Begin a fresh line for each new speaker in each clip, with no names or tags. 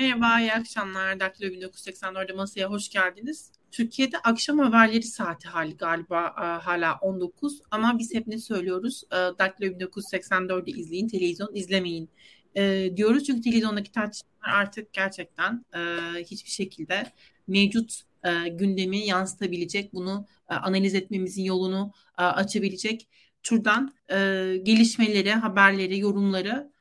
Merhaba, iyi akşamlar. Daktilo 1984'de masaya hoş geldiniz. Türkiye'de akşam haberleri saati hali galiba e, hala 19 ama biz hep ne söylüyoruz? E, Daktilo 1984'de izleyin, televizyon izlemeyin e, diyoruz. Çünkü televizyondaki tartışmalar artık gerçekten hiçbir şekilde mevcut gündemi yansıtabilecek, bunu analiz etmemizin yolunu açabilecek türden gelişmeleri, haberleri, yorumları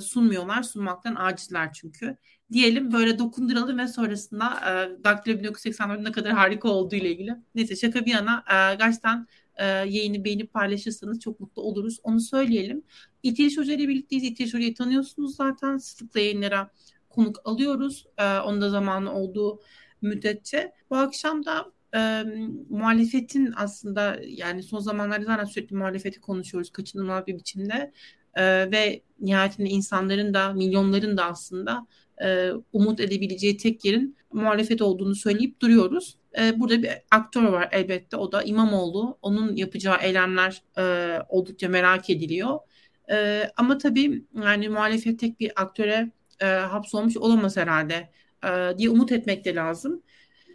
sunmuyorlar. Sunmaktan acizler çünkü diyelim böyle dokunduralım ve sonrasında e, Daktilo 1984'ün ne kadar harika olduğu ile ilgili. Neyse şaka bir yana e, gerçekten e, yayını beğenip paylaşırsanız çok mutlu oluruz. Onu söyleyelim. İtiliş Hoca ile birlikteyiz. İtiliş Hoca'yı tanıyorsunuz zaten. Sıklıkla yayınlara konuk alıyoruz. E, onun zamanı olduğu müddetçe. Bu akşam da e, muhalefetin aslında yani son zamanlarda zaten sürekli muhalefeti konuşuyoruz kaçınılmaz bir biçimde. E, ve nihayetinde insanların da milyonların da aslında e, umut edebileceği tek yerin muhalefet olduğunu söyleyip duruyoruz. E, burada bir aktör var elbette o da İmamoğlu. Onun yapacağı eylemler e, oldukça merak ediliyor. E, ama tabii yani muhalefet tek bir aktöre e, hapsolmuş olamaz herhalde e, diye umut etmek de lazım.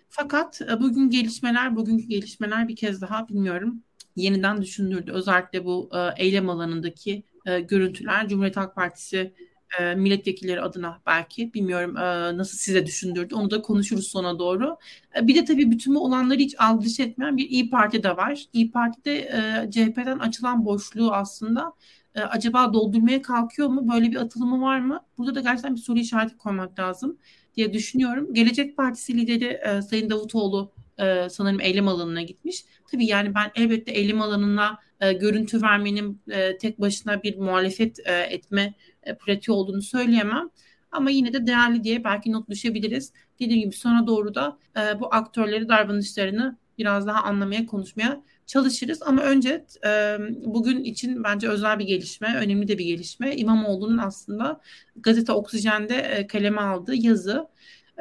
Fakat e, bugün gelişmeler, bugünkü gelişmeler bir kez daha bilmiyorum yeniden düşündürdü. Özellikle bu e, eylem alanındaki e, görüntüler Cumhuriyet Halk Partisi e, milletvekilleri adına belki bilmiyorum e, nasıl size düşündürdü onu da konuşuruz sona doğru. E, bir de tabii bütün bu olanları hiç aldırış etmeyen bir İyi Parti de var. İyi Parti'de e, CHP'den açılan boşluğu aslında e, acaba doldurmaya kalkıyor mu? Böyle bir atılımı var mı? Burada da gerçekten bir soru işareti koymak lazım diye düşünüyorum. Gelecek Partisi lideri e, Sayın Davutoğlu e, sanırım eylem alanına gitmiş. Tabii yani ben elbette eylem alanına e, görüntü vermenin e, tek başına bir muhalefet e, etme e, pratiği olduğunu söyleyemem. Ama yine de değerli diye belki not düşebiliriz. Dediğim gibi sonra doğru da e, bu aktörleri, davranışlarını biraz daha anlamaya, konuşmaya çalışırız. Ama önce e, bugün için bence özel bir gelişme, önemli de bir gelişme. İmamoğlu'nun aslında gazete Oksijen'de e, kaleme aldığı yazı.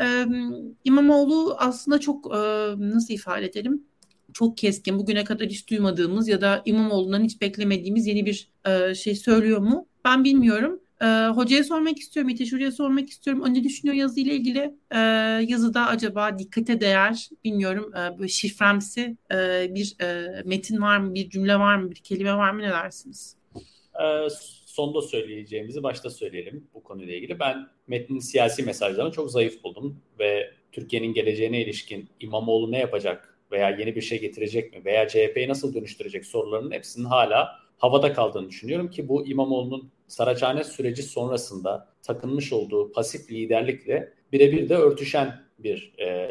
E, İmamoğlu aslında çok nasıl ifade edelim? Çok keskin, bugüne kadar hiç duymadığımız ya da İmamoğlu'ndan hiç beklemediğimiz yeni bir şey söylüyor mu? Ben bilmiyorum. Ee, hocaya sormak istiyorum, Hoca'ya sormak istiyorum. Önce düşünüyor yazı ile ilgili. Ee, yazıda acaba dikkate değer, bilmiyorum böyle şifremsi bir metin var mı, bir cümle var mı, bir kelime var mı ne dersiniz?
Ee, sonda söyleyeceğimizi başta söyleyelim bu konuyla ilgili. Ben metnin siyasi mesajlarını çok zayıf buldum ve Türkiye'nin geleceğine ilişkin İmamoğlu ne yapacak veya yeni bir şey getirecek mi veya CHP'yi nasıl dönüştürecek sorularının hepsinin hala havada kaldığını düşünüyorum ki bu İmamoğlu'nun Saraçhane süreci sonrasında takınmış olduğu pasif liderlikle birebir de örtüşen bir e,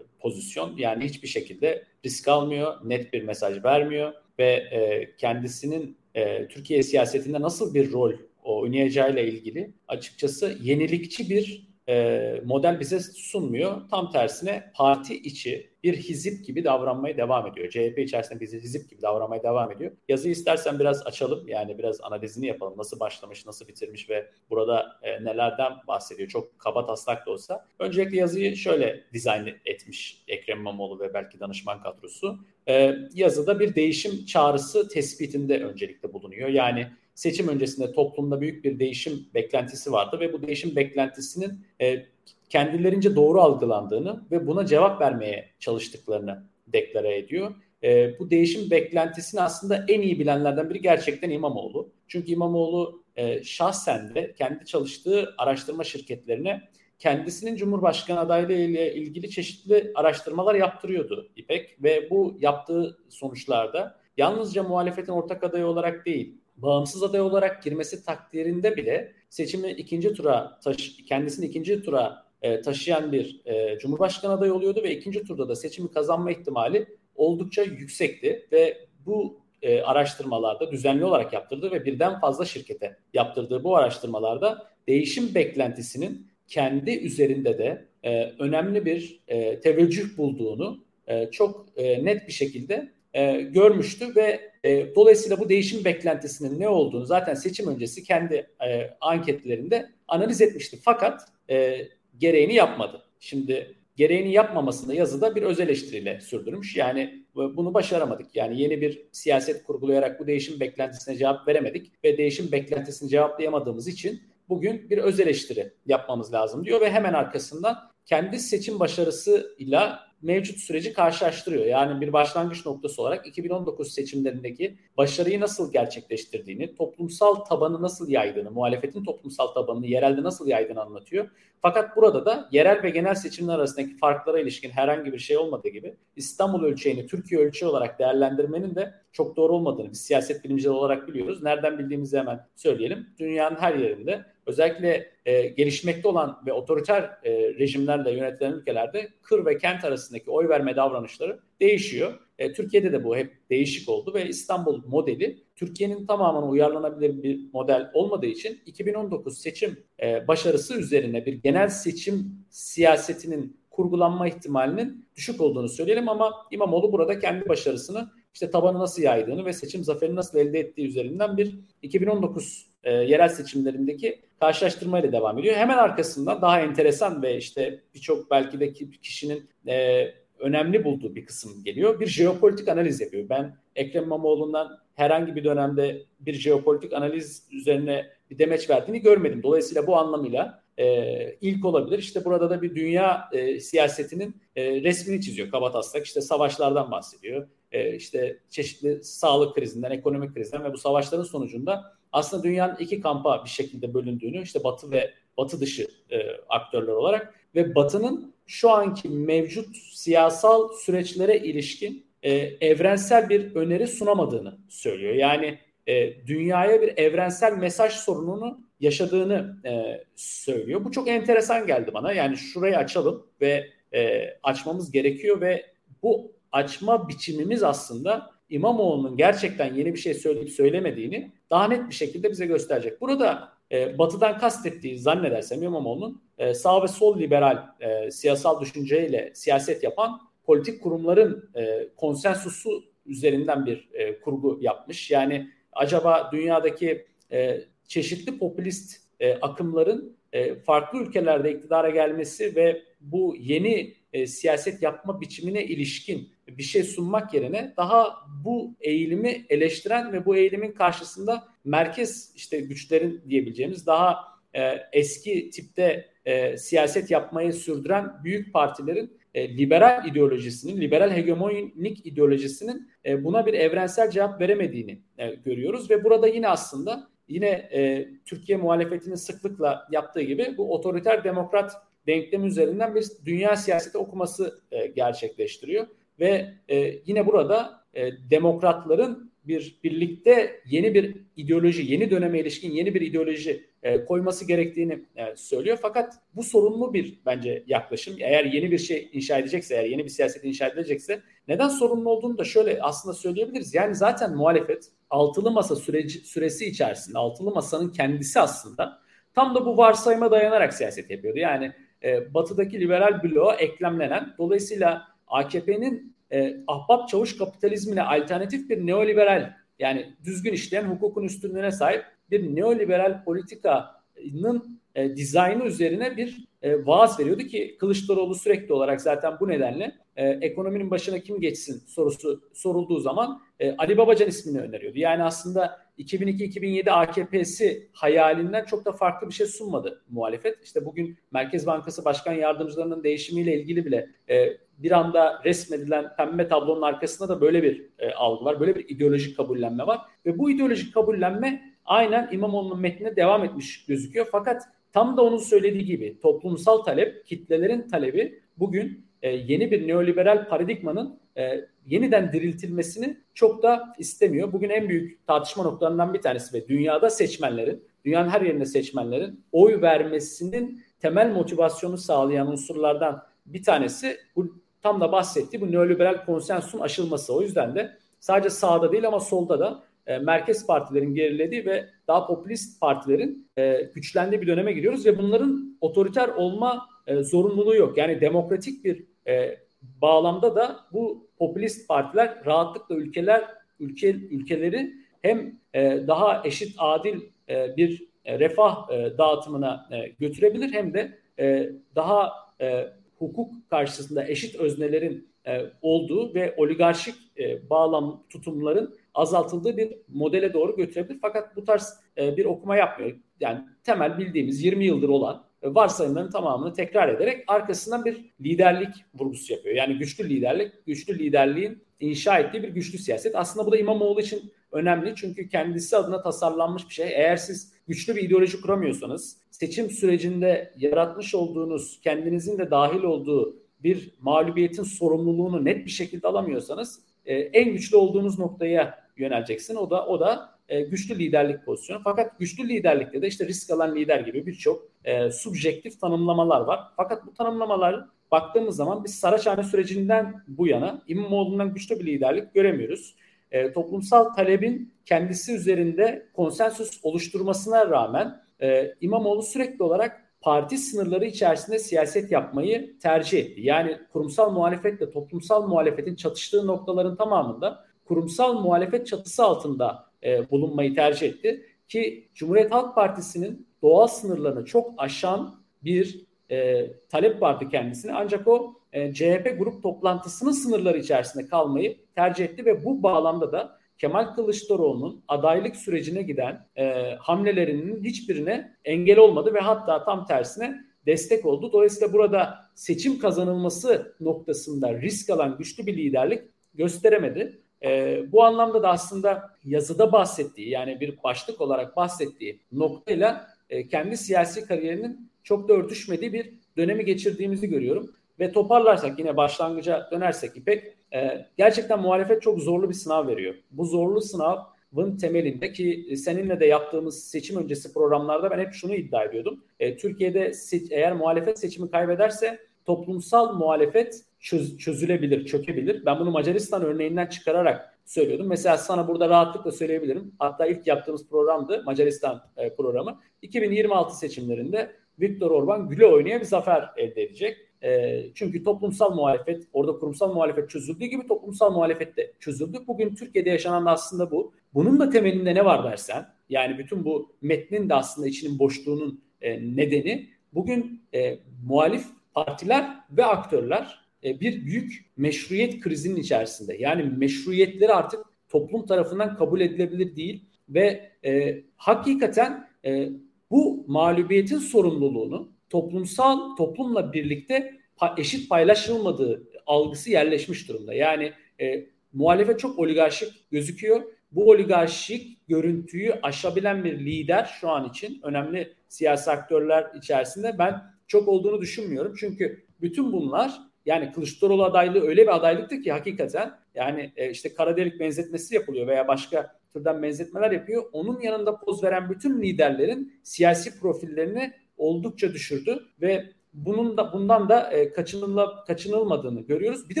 pozisyon. Yani hiçbir şekilde risk almıyor, net bir mesaj vermiyor ve e, kendisinin e, Türkiye siyasetinde nasıl bir rol oynayacağıyla ilgili? Açıkçası yenilikçi bir e, model bize sunmuyor. Tam tersine parti içi bir hizip gibi davranmaya devam ediyor. CHP içerisinde bir hizip gibi davranmaya devam ediyor. Yazı istersen biraz açalım. Yani biraz analizini yapalım. Nasıl başlamış, nasıl bitirmiş ve burada e, nelerden bahsediyor. Çok kaba taslak da olsa. Öncelikle yazıyı şöyle dizayn etmiş Ekrem İmamoğlu ve belki danışman kadrosu. E, yazıda bir değişim çağrısı tespitinde öncelikle bulunuyor. Yani seçim öncesinde toplumda büyük bir değişim beklentisi vardı ve bu değişim beklentisinin e, kendilerince doğru algılandığını ve buna cevap vermeye çalıştıklarını deklare ediyor. E, bu değişim beklentisini aslında en iyi bilenlerden biri gerçekten İmamoğlu. Çünkü İmamoğlu e, şahsen de kendi çalıştığı araştırma şirketlerine kendisinin Cumhurbaşkanı adaylığı ile ilgili çeşitli araştırmalar yaptırıyordu İpek ve bu yaptığı sonuçlarda yalnızca muhalefetin ortak adayı olarak değil, bağımsız aday olarak girmesi takdirinde bile seçimi ikinci tura taş, kendisini ikinci tura e, taşıyan bir e, Cumhurbaşkanı adayı oluyordu ve ikinci turda da seçimi kazanma ihtimali oldukça yüksekti ve bu e, araştırmalarda düzenli olarak yaptırdığı ve birden fazla şirkete yaptırdığı bu araştırmalarda değişim beklentisinin kendi üzerinde de e, önemli bir e, teveccüh bulduğunu e, çok e, net bir şekilde e, görmüştü ve e, dolayısıyla bu değişim beklentisinin ne olduğunu zaten seçim öncesi kendi e, anketlerinde analiz etmişti. Fakat e, gereğini yapmadı. Şimdi gereğini yapmamasını yazıda bir öz eleştiriyle sürdürmüş. Yani bunu başaramadık. Yani yeni bir siyaset kurgulayarak bu değişim beklentisine cevap veremedik ve değişim beklentisini cevaplayamadığımız için bugün bir öz eleştiri yapmamız lazım diyor ve hemen arkasından kendi seçim başarısıyla mevcut süreci karşılaştırıyor. Yani bir başlangıç noktası olarak 2019 seçimlerindeki başarıyı nasıl gerçekleştirdiğini, toplumsal tabanı nasıl yaydığını, muhalefetin toplumsal tabanını yerelde nasıl yaydığını anlatıyor. Fakat burada da yerel ve genel seçimler arasındaki farklara ilişkin herhangi bir şey olmadığı gibi İstanbul ölçeğini Türkiye ölçeği olarak değerlendirmenin de çok doğru olmadığını biz siyaset bilimciler olarak biliyoruz. Nereden bildiğimizi hemen söyleyelim. Dünyanın her yerinde özellikle e, gelişmekte olan ve otoriter e, rejimlerle yönetilen ülkelerde kır ve kent arasındaki oy verme davranışları değişiyor. E, Türkiye'de de bu hep değişik oldu ve İstanbul modeli Türkiye'nin tamamına uyarlanabilir bir model olmadığı için 2019 seçim e, başarısı üzerine bir genel seçim siyasetinin kurgulanma ihtimalinin düşük olduğunu söyleyelim ama İmamoğlu burada kendi başarısını işte tabanı nasıl yaydığını ve seçim zaferini nasıl elde ettiği üzerinden bir 2019 e, yerel seçimlerindeki karşılaştırmayla devam ediyor. Hemen arkasından daha enteresan ve işte birçok belki de kişinin e, önemli bulduğu bir kısım geliyor. Bir jeopolitik analiz yapıyor. Ben Ekrem İmamoğlu'ndan herhangi bir dönemde bir jeopolitik analiz üzerine bir demeç verdiğini görmedim. Dolayısıyla bu anlamıyla e, ilk olabilir. İşte burada da bir dünya e, siyasetinin e, resmini çiziyor kabataslak. İşte savaşlardan bahsediyor. E, işte çeşitli sağlık krizinden, ekonomik krizden ve bu savaşların sonucunda aslında dünyanın iki kampa bir şekilde bölündüğünü işte batı ve batı dışı e, aktörler olarak ve batının şu anki mevcut siyasal süreçlere ilişkin e, evrensel bir öneri sunamadığını söylüyor. Yani e, dünyaya bir evrensel mesaj sorununu yaşadığını e, söylüyor. Bu çok enteresan geldi bana. Yani şurayı açalım ve e, açmamız gerekiyor ve bu açma biçimimiz aslında İmamoğlu'nun gerçekten yeni bir şey söyleyip söylemediğini daha net bir şekilde bize gösterecek. Burada e, batıdan kastettiği zannedersem İmamoğlu'nun e, sağ ve sol liberal e, siyasal düşünceyle siyaset yapan politik kurumların e, konsensusu üzerinden bir e, kurgu yapmış. Yani acaba dünyadaki e, çeşitli popülist e, akımların e, farklı ülkelerde iktidara gelmesi ve bu yeni e, siyaset yapma biçimine ilişkin bir şey sunmak yerine daha bu eğilimi eleştiren ve bu eğilimin karşısında merkez işte güçlerin diyebileceğimiz daha e, eski tipte e, siyaset yapmayı sürdüren büyük partilerin e, liberal ideolojisinin, liberal hegemonik ideolojisinin e, buna bir evrensel cevap veremediğini e, görüyoruz ve burada yine aslında yine e, Türkiye muhalefetinin sıklıkla yaptığı gibi bu otoriter demokrat denklem üzerinden bir dünya siyaseti okuması e, gerçekleştiriyor ve e, yine burada e, demokratların bir birlikte yeni bir ideoloji, yeni döneme ilişkin yeni bir ideoloji e, koyması gerektiğini e, söylüyor. Fakat bu sorunlu bir bence yaklaşım. Eğer yeni bir şey inşa edecekse, eğer yeni bir siyaset inşa edilecekse neden sorunlu olduğunu da şöyle aslında söyleyebiliriz. Yani zaten muhalefet altılı masa süreci, süresi içerisinde altılı masanın kendisi aslında tam da bu varsayıma dayanarak siyaset yapıyordu. Yani e, batıdaki liberal bloğa eklemlenen dolayısıyla AKP'nin e, ahbap çavuş kapitalizmine alternatif bir neoliberal yani düzgün işleyen hukukun üstünlüğüne sahip bir neoliberal politikanın e, dizaynı üzerine bir e, vaaz veriyordu ki Kılıçdaroğlu sürekli olarak zaten bu nedenle e, ekonominin başına kim geçsin sorusu sorulduğu zaman e, Ali Babacan ismini öneriyordu. Yani aslında 2002-2007 AKP'si hayalinden çok da farklı bir şey sunmadı muhalefet. İşte bugün Merkez Bankası Başkan Yardımcılarının değişimiyle ilgili bile e, bir anda resmedilen pembe tablonun arkasında da böyle bir e, algı var. Böyle bir ideolojik kabullenme var. Ve bu ideolojik kabullenme aynen İmamoğlu'nun metnine devam etmiş gözüküyor. Fakat tam da onun söylediği gibi toplumsal talep, kitlelerin talebi bugün e, yeni bir neoliberal paradigmanın e, yeniden diriltilmesini çok da istemiyor. Bugün en büyük tartışma noktalarından bir tanesi ve dünyada seçmenlerin, dünyanın her yerinde seçmenlerin oy vermesinin temel motivasyonu sağlayan unsurlardan bir tanesi bu tam da bahsettiği bu neoliberal konsensusun aşılması. O yüzden de sadece sağda değil ama solda da e, merkez partilerin gerilediği ve daha popülist partilerin e, güçlendiği bir döneme gidiyoruz ve bunların otoriter olma e, zorunluluğu yok. Yani demokratik bir e, bağlamda da bu popülist partiler rahatlıkla ülkeler ülke ülkeleri hem e, daha eşit adil e, bir e, refah e, dağıtımına e, götürebilir hem de e, daha e, hukuk karşısında eşit öznelerin e, olduğu ve oligarşik e, bağlam tutumların azaltıldığı bir modele doğru götürebilir. Fakat bu tarz e, bir okuma yapmıyor. Yani temel bildiğimiz 20 yıldır olan varsayımların tamamını tekrar ederek arkasından bir liderlik vurgusu yapıyor. Yani güçlü liderlik, güçlü liderliğin inşa ettiği bir güçlü siyaset. Aslında bu da İmamoğlu için önemli çünkü kendisi adına tasarlanmış bir şey. Eğer siz güçlü bir ideoloji kuramıyorsanız, seçim sürecinde yaratmış olduğunuz, kendinizin de dahil olduğu bir mağlubiyetin sorumluluğunu net bir şekilde alamıyorsanız e, en güçlü olduğunuz noktaya yöneleceksin. O da o da e, güçlü liderlik pozisyonu. Fakat güçlü liderlikte de işte risk alan lider gibi birçok e, subjektif tanımlamalar var. Fakat bu tanımlamalar baktığımız zaman biz Saraçhane sürecinden bu yana İmamoğlu'ndan güçlü bir liderlik göremiyoruz. E, toplumsal talebin kendisi üzerinde konsensüs oluşturmasına rağmen e, İmamoğlu sürekli olarak parti sınırları içerisinde siyaset yapmayı tercih etti. Yani kurumsal muhalefetle toplumsal muhalefetin çatıştığı noktaların tamamında kurumsal muhalefet çatısı altında e, bulunmayı tercih etti. Ki Cumhuriyet Halk Partisi'nin doğal sınırlarını çok aşan bir e, talep vardı kendisine. Ancak o e, CHP grup toplantısının sınırları içerisinde kalmayı tercih etti ve bu bağlamda da Kemal Kılıçdaroğlu'nun adaylık sürecine giden e, hamlelerinin hiçbirine engel olmadı ve hatta tam tersine destek oldu. Dolayısıyla burada seçim kazanılması noktasında risk alan güçlü bir liderlik gösteremedi. E, bu anlamda da aslında yazıda bahsettiği yani bir başlık olarak bahsettiği noktayla e, kendi siyasi kariyerinin çok da örtüşmediği bir dönemi geçirdiğimizi görüyorum. Ve toparlarsak yine başlangıca dönersek İpek e, gerçekten muhalefet çok zorlu bir sınav veriyor. Bu zorlu sınavın temelinde ki seninle de yaptığımız seçim öncesi programlarda ben hep şunu iddia ediyordum. E, Türkiye'de eğer muhalefet seçimi kaybederse toplumsal muhalefet çöz, çözülebilir, çökebilir. Ben bunu Macaristan örneğinden çıkararak söylüyordum. Mesela sana burada rahatlıkla söyleyebilirim. Hatta ilk yaptığımız programdı Macaristan e, programı. 2026 seçimlerinde Viktor Orban güle oynaya bir zafer elde edecek. E, çünkü toplumsal muhalefet, orada kurumsal muhalefet çözüldüğü gibi toplumsal muhalefet de çözüldü. Bugün Türkiye'de yaşanan da aslında bu. Bunun da temelinde ne var dersen, yani bütün bu metnin de aslında içinin boşluğunun e, nedeni bugün e, muhalif partiler ve aktörler bir büyük meşruiyet krizinin içerisinde. Yani meşruiyetleri artık toplum tarafından kabul edilebilir değil ve e, hakikaten e, bu mağlubiyetin sorumluluğunu toplumsal toplumla birlikte eşit paylaşılmadığı algısı yerleşmiş durumda. Yani e, muhalefet çok oligarşik gözüküyor. Bu oligarşik görüntüyü aşabilen bir lider şu an için önemli siyasi aktörler içerisinde ben çok olduğunu düşünmüyorum. Çünkü bütün bunlar yani Kılıçdaroğlu adaylığı öyle bir adaylıktı ki hakikaten yani e, işte kara delik benzetmesi yapılıyor veya başka türden benzetmeler yapıyor. Onun yanında poz veren bütün liderlerin siyasi profillerini oldukça düşürdü ve bunun da bundan da e, kaçınıla, kaçınılmadığını görüyoruz. Bir de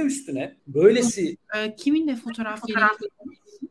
üstüne böylesi
e, kiminle fotoğraf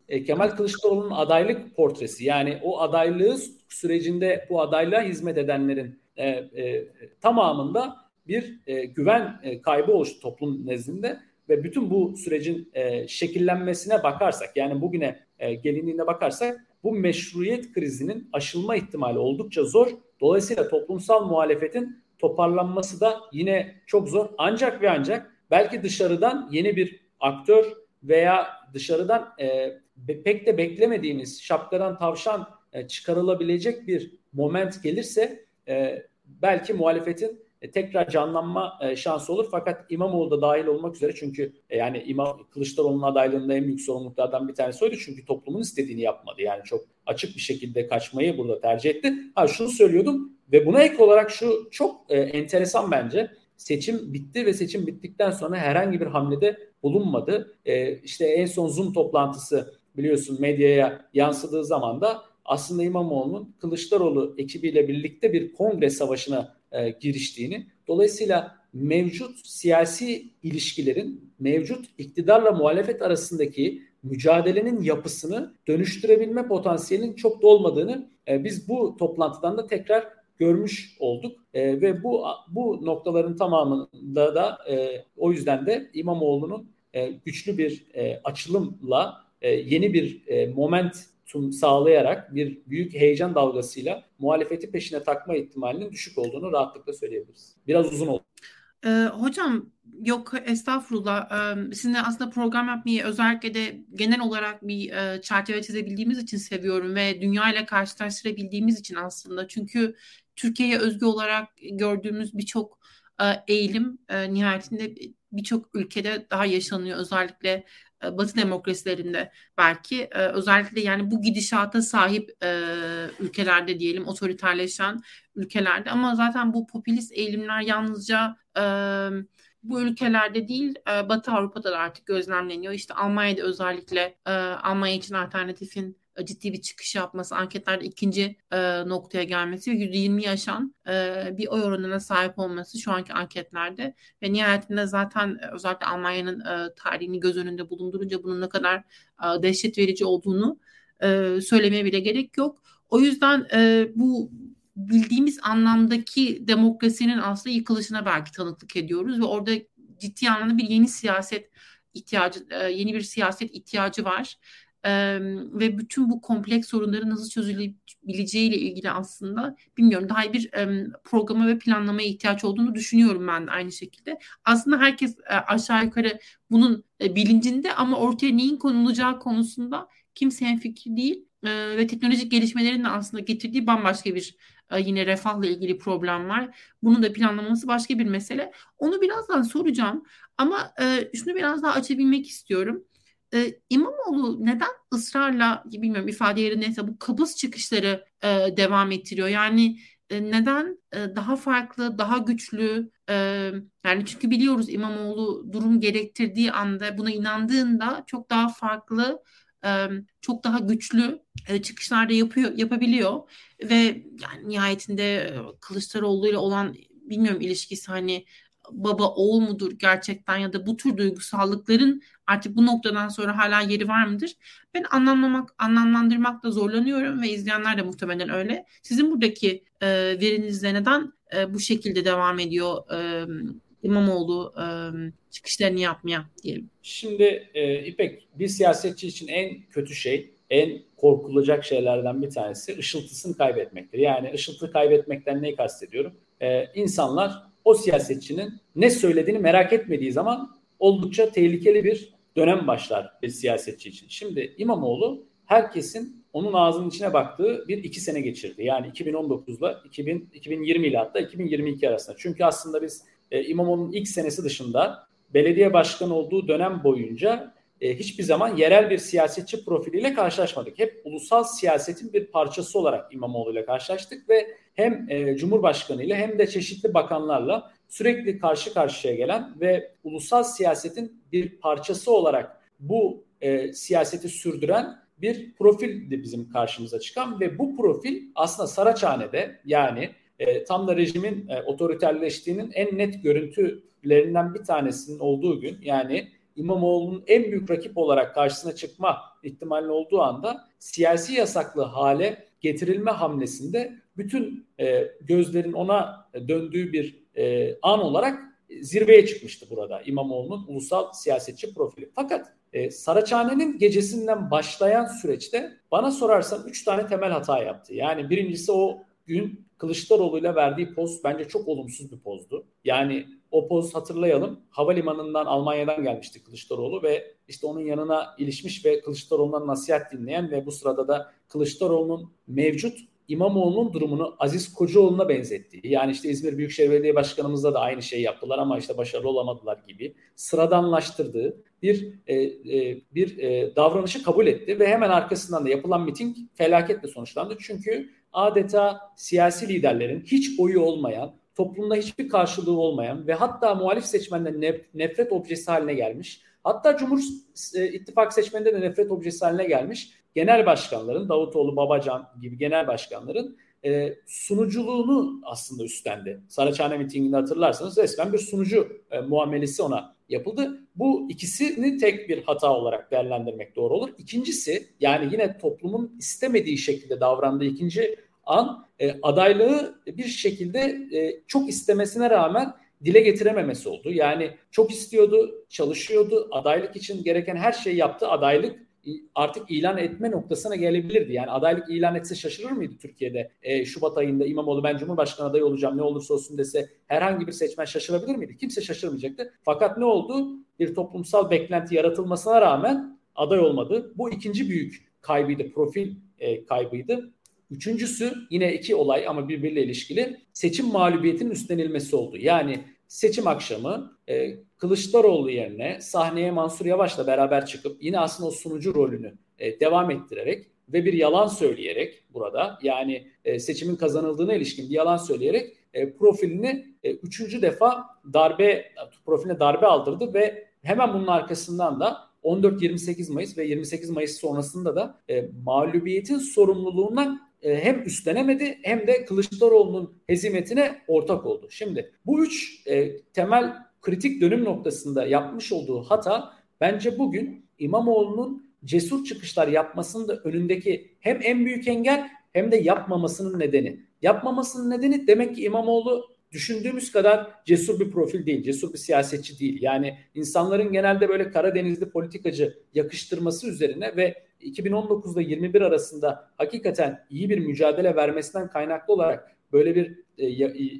e, Kemal Kılıçdaroğlu'nun adaylık portresi yani o adaylığı sürecinde bu adaylığa hizmet edenlerin e, e, tamamında bir e, güven e, kaybı oluştu toplum nezdinde ve bütün bu sürecin e, şekillenmesine bakarsak yani bugüne e, gelindiğine bakarsak bu meşruiyet krizinin aşılma ihtimali oldukça zor. Dolayısıyla toplumsal muhalefetin toparlanması da yine çok zor. Ancak ve ancak belki dışarıdan yeni bir aktör veya dışarıdan e, pek de beklemediğimiz şapkadan tavşan e, çıkarılabilecek bir moment gelirse e, belki muhalefetin e, tekrar canlanma e, şansı olur. Fakat İmamoğlu da dahil olmak üzere çünkü e, yani İmam Kılıçdaroğlu'nun adaylığında en büyük sorumluluklardan bir tanesi oydu. Çünkü toplumun istediğini yapmadı. Yani çok açık bir şekilde kaçmayı burada tercih etti. Ha şunu söylüyordum ve buna ek olarak şu çok e, enteresan bence. Seçim bitti ve seçim bittikten sonra herhangi bir hamlede bulunmadı. E, işte en son Zoom toplantısı biliyorsun medyaya yansıdığı zaman da aslında İmamoğlu'nun Kılıçdaroğlu ekibiyle birlikte bir kongre savaşına e, giriştiğini, dolayısıyla mevcut siyasi ilişkilerin mevcut iktidarla muhalefet arasındaki mücadelenin yapısını dönüştürebilme potansiyelinin çok da olmadığını e, biz bu toplantıdan da tekrar görmüş olduk. E, ve bu bu noktaların tamamında da e, o yüzden de İmamoğlu'nun e, güçlü bir e, açılımla e, yeni bir e, moment sağlayarak bir büyük heyecan dalgasıyla muhalefeti peşine takma ihtimalinin düşük olduğunu rahatlıkla söyleyebiliriz. Biraz uzun oldu.
Ee, hocam yok estağfurullah. Ee, sizinle aslında program yapmayı özellikle de genel olarak bir e, çerçeve çizebildiğimiz için seviyorum ve dünya ile karşılaştırabildiğimiz için aslında. Çünkü Türkiye'ye özgü olarak gördüğümüz birçok e, eğilim e, nihayetinde birçok ülkede daha yaşanıyor. Özellikle Batı demokrasilerinde belki e, özellikle yani bu gidişata sahip e, ülkelerde diyelim otoriterleşen ülkelerde ama zaten bu popülist eğilimler yalnızca e, bu ülkelerde değil e, Batı Avrupa'da da artık gözlemleniyor. İşte Almanya'da özellikle e, Almanya için alternatifin e, ciddi bir çıkış yapması, anketlerde ikinci e, noktaya gelmesi ve %20 yaşan e, bir oy oranına sahip olması şu anki anketlerde ve nihayetinde zaten e, özellikle Almanya'nın e, tarihini göz önünde bulundurunca bunun ne kadar e, dehşet verici olduğunu e, söylemeye bile gerek yok. O yüzden e, bu bildiğimiz anlamdaki demokrasinin aslında yıkılışına belki tanıklık ediyoruz ve orada ciddi anlamda bir yeni siyaset ihtiyacı, yeni bir siyaset ihtiyacı var e, ve bütün bu kompleks sorunların nasıl çözülebileceğiyle ilgili aslında bilmiyorum daha bir e, programa ve planlamaya ihtiyaç olduğunu düşünüyorum ben de aynı şekilde. Aslında herkes e, aşağı yukarı bunun e, bilincinde ama ortaya neyin konulacağı konusunda kimse fikir değil e, ve teknolojik gelişmelerin de aslında getirdiği bambaşka bir yine refahla ilgili problem var. Bunun da planlaması başka bir mesele. Onu birazdan soracağım ama e, şunu biraz daha açabilmek istiyorum e, İmamoğlu neden ısrarla bilmiyorum ifade yeri neyse bu kabız çıkışları e, devam ettiriyor? Yani e, neden e, daha farklı, daha güçlü e, yani çünkü biliyoruz İmamoğlu durum gerektirdiği anda buna inandığında çok daha farklı e, çok daha güçlü e, çıkışlarda yapıyor yapabiliyor ve yani nihayetinde Kılıçdaroğlu ile olan bilmiyorum ilişkisi hani baba oğul mudur gerçekten ya da bu tür duygusallıkların artık bu noktadan sonra hala yeri var mıdır? Ben anlamlamak, anlamlandırmakta zorlanıyorum ve izleyenler de muhtemelen öyle. Sizin buradaki e, verinizle neden e, bu şekilde devam ediyor e, İmamoğlu e, çıkışlarını yapmaya diyelim?
Şimdi e, İpek bir siyasetçi için en kötü şey en korkulacak şeylerden bir tanesi ışıltısını kaybetmektir. Yani ışıltı kaybetmekten neyi kastediyorum? Ee, insanlar o siyasetçinin ne söylediğini merak etmediği zaman oldukça tehlikeli bir dönem başlar bir siyasetçi için. Şimdi İmamoğlu herkesin onun ağzının içine baktığı bir iki sene geçirdi. Yani 2019'la 2000, 2020 ile hatta 2022 arasında. Çünkü aslında biz e, İmamoğlu'nun ilk senesi dışında belediye başkanı olduğu dönem boyunca e, hiçbir zaman yerel bir siyasetçi profiliyle karşılaşmadık. Hep ulusal siyasetin bir parçası olarak İmamoğlu ile karşılaştık ve hem e, Cumhurbaşkanı ile hem de çeşitli bakanlarla sürekli karşı karşıya gelen ve ulusal siyasetin bir parçası olarak bu e, siyaseti sürdüren bir profildi bizim karşımıza çıkan ve bu profil aslında Saraçhane'de yani e, tam da rejimin e, otoriterleştiğinin en net görüntülerinden bir tanesinin olduğu gün yani İmamoğlu'nun en büyük rakip olarak karşısına çıkma ihtimali olduğu anda siyasi yasaklı hale getirilme hamlesinde bütün e, gözlerin ona döndüğü bir e, an olarak zirveye çıkmıştı burada İmamoğlu'nun ulusal siyasetçi profili. Fakat e, Saraçhane'nin gecesinden başlayan süreçte bana sorarsan 3 tane temel hata yaptı. Yani birincisi o gün Kılıçdaroğlu ile verdiği poz bence çok olumsuz bir pozdu. Yani o poz hatırlayalım. Havalimanından Almanya'dan gelmişti Kılıçdaroğlu ve işte onun yanına ilişmiş ve Kılıçdaroğlu'ndan nasihat dinleyen ve bu sırada da Kılıçdaroğlu'nun mevcut İmamoğlu'nun durumunu Aziz Kocaoğlu'na benzettiği yani işte İzmir Büyükşehir Belediye Başkanımızda da aynı şeyi yaptılar ama işte başarılı olamadılar gibi sıradanlaştırdığı bir e, e, bir e, davranışı kabul etti ve hemen arkasından da yapılan miting felaketle sonuçlandı. Çünkü adeta siyasi liderlerin hiç oyu olmayan, toplumda hiçbir karşılığı olmayan ve hatta muhalif seçmenden nef- nefret objesi haline gelmiş. Hatta Cumhur e, İttifak seçmeninde de nefret objesi haline gelmiş. Genel başkanların, Davutoğlu, Babacan gibi genel başkanların e, sunuculuğunu aslında üstlendi. Saraçhane mitinginde hatırlarsanız resmen bir sunucu e, muamelesi ona yapıldı. Bu ikisini tek bir hata olarak değerlendirmek doğru olur. İkincisi yani yine toplumun istemediği şekilde davrandığı ikinci an e, adaylığı bir şekilde e, çok istemesine rağmen dile getirememesi oldu. Yani çok istiyordu, çalışıyordu, adaylık için gereken her şeyi yaptı. Adaylık artık ilan etme noktasına gelebilirdi. Yani adaylık ilan etse şaşırır mıydı Türkiye'de? E, Şubat ayında İmamoğlu ben Cumhurbaşkanı adayı olacağım ne olursa olsun dese herhangi bir seçmen şaşırabilir miydi? Kimse şaşırmayacaktı. Fakat ne oldu? Bir toplumsal beklenti yaratılmasına rağmen aday olmadı. Bu ikinci büyük kaybıydı, profil e, kaybıydı. Üçüncüsü yine iki olay ama birbiriyle ilişkili seçim mağlubiyetinin üstlenilmesi oldu. Yani seçim akşamı e, Kılıçdaroğlu yerine sahneye Mansur Yavaş'la beraber çıkıp yine aslında o sunucu rolünü e, devam ettirerek ve bir yalan söyleyerek burada yani e, seçimin kazanıldığına ilişkin bir yalan söyleyerek e, profilini e, üçüncü defa darbe profiline darbe aldırdı ve hemen bunun arkasından da 14-28 Mayıs ve 28 Mayıs sonrasında da e, mağlubiyetin sorumluluğundan e, hem üstlenemedi hem de Kılıçdaroğlu'nun hezimetine ortak oldu. Şimdi bu üç e, temel kritik dönüm noktasında yapmış olduğu hata bence bugün İmamoğlu'nun cesur çıkışlar yapmasının da önündeki hem en büyük engel hem de yapmamasının nedeni. Yapmamasının nedeni demek ki İmamoğlu düşündüğümüz kadar cesur bir profil değil, cesur bir siyasetçi değil. Yani insanların genelde böyle Karadenizli politikacı yakıştırması üzerine ve 2019'da 21 arasında hakikaten iyi bir mücadele vermesinden kaynaklı olarak böyle bir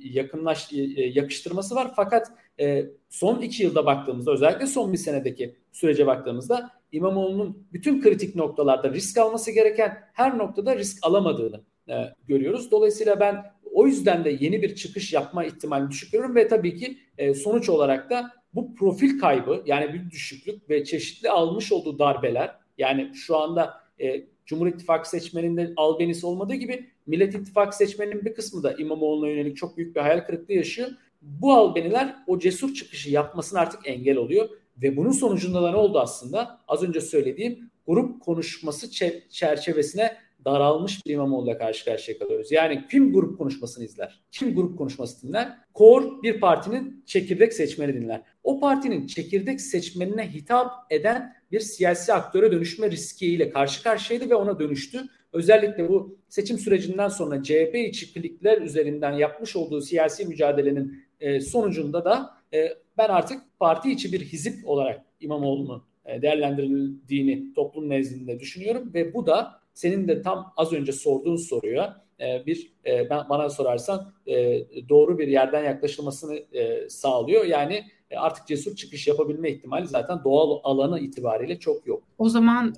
yakınlaş e, yakıştırması var. Fakat e, son iki yılda baktığımızda özellikle son bir senedeki sürece baktığımızda İmamoğlu'nun bütün kritik noktalarda risk alması gereken her noktada risk alamadığını görüyoruz. Dolayısıyla ben o yüzden de yeni bir çıkış yapma ihtimalini düşük görüyorum ve tabii ki sonuç olarak da bu profil kaybı yani bir düşüklük ve çeşitli almış olduğu darbeler yani şu anda e, Cumhur İttifakı seçmeninde albenisi olmadığı gibi Millet İttifakı seçmeninin bir kısmı da İmamoğlu'na yönelik çok büyük bir hayal kırıklığı yaşıyor. Bu albeniler o cesur çıkışı yapmasına artık engel oluyor. Ve bunun sonucunda da ne oldu aslında? Az önce söylediğim grup konuşması çerçevesine daralmış bir İmamoğlu'yla karşı karşıya kalıyoruz. Yani kim grup konuşmasını izler? Kim grup konuşması dinler? Kor bir partinin çekirdek seçmeni dinler. O partinin çekirdek seçmenine hitap eden bir siyasi aktöre dönüşme riskiyle karşı karşıyaydı ve ona dönüştü. Özellikle bu seçim sürecinden sonra CHP içi klikler üzerinden yapmış olduğu siyasi mücadelenin e, sonucunda da e, ben artık parti içi bir hizip olarak İmamoğlu'nun e, değerlendirildiğini toplum nezdinde düşünüyorum ve bu da senin de tam az önce sorduğun soruya e, bir e, ben bana sorarsan e, doğru bir yerden yaklaşılmasını sağlıyor. Yani artık cesur çıkış yapabilme ihtimali zaten doğal alanı itibariyle çok yok.
O zaman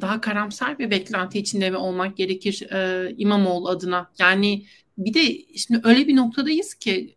daha karamsar bir beklenti içinde mi olmak gerekir e, İmamoğlu adına? Yani bir de şimdi öyle bir noktadayız ki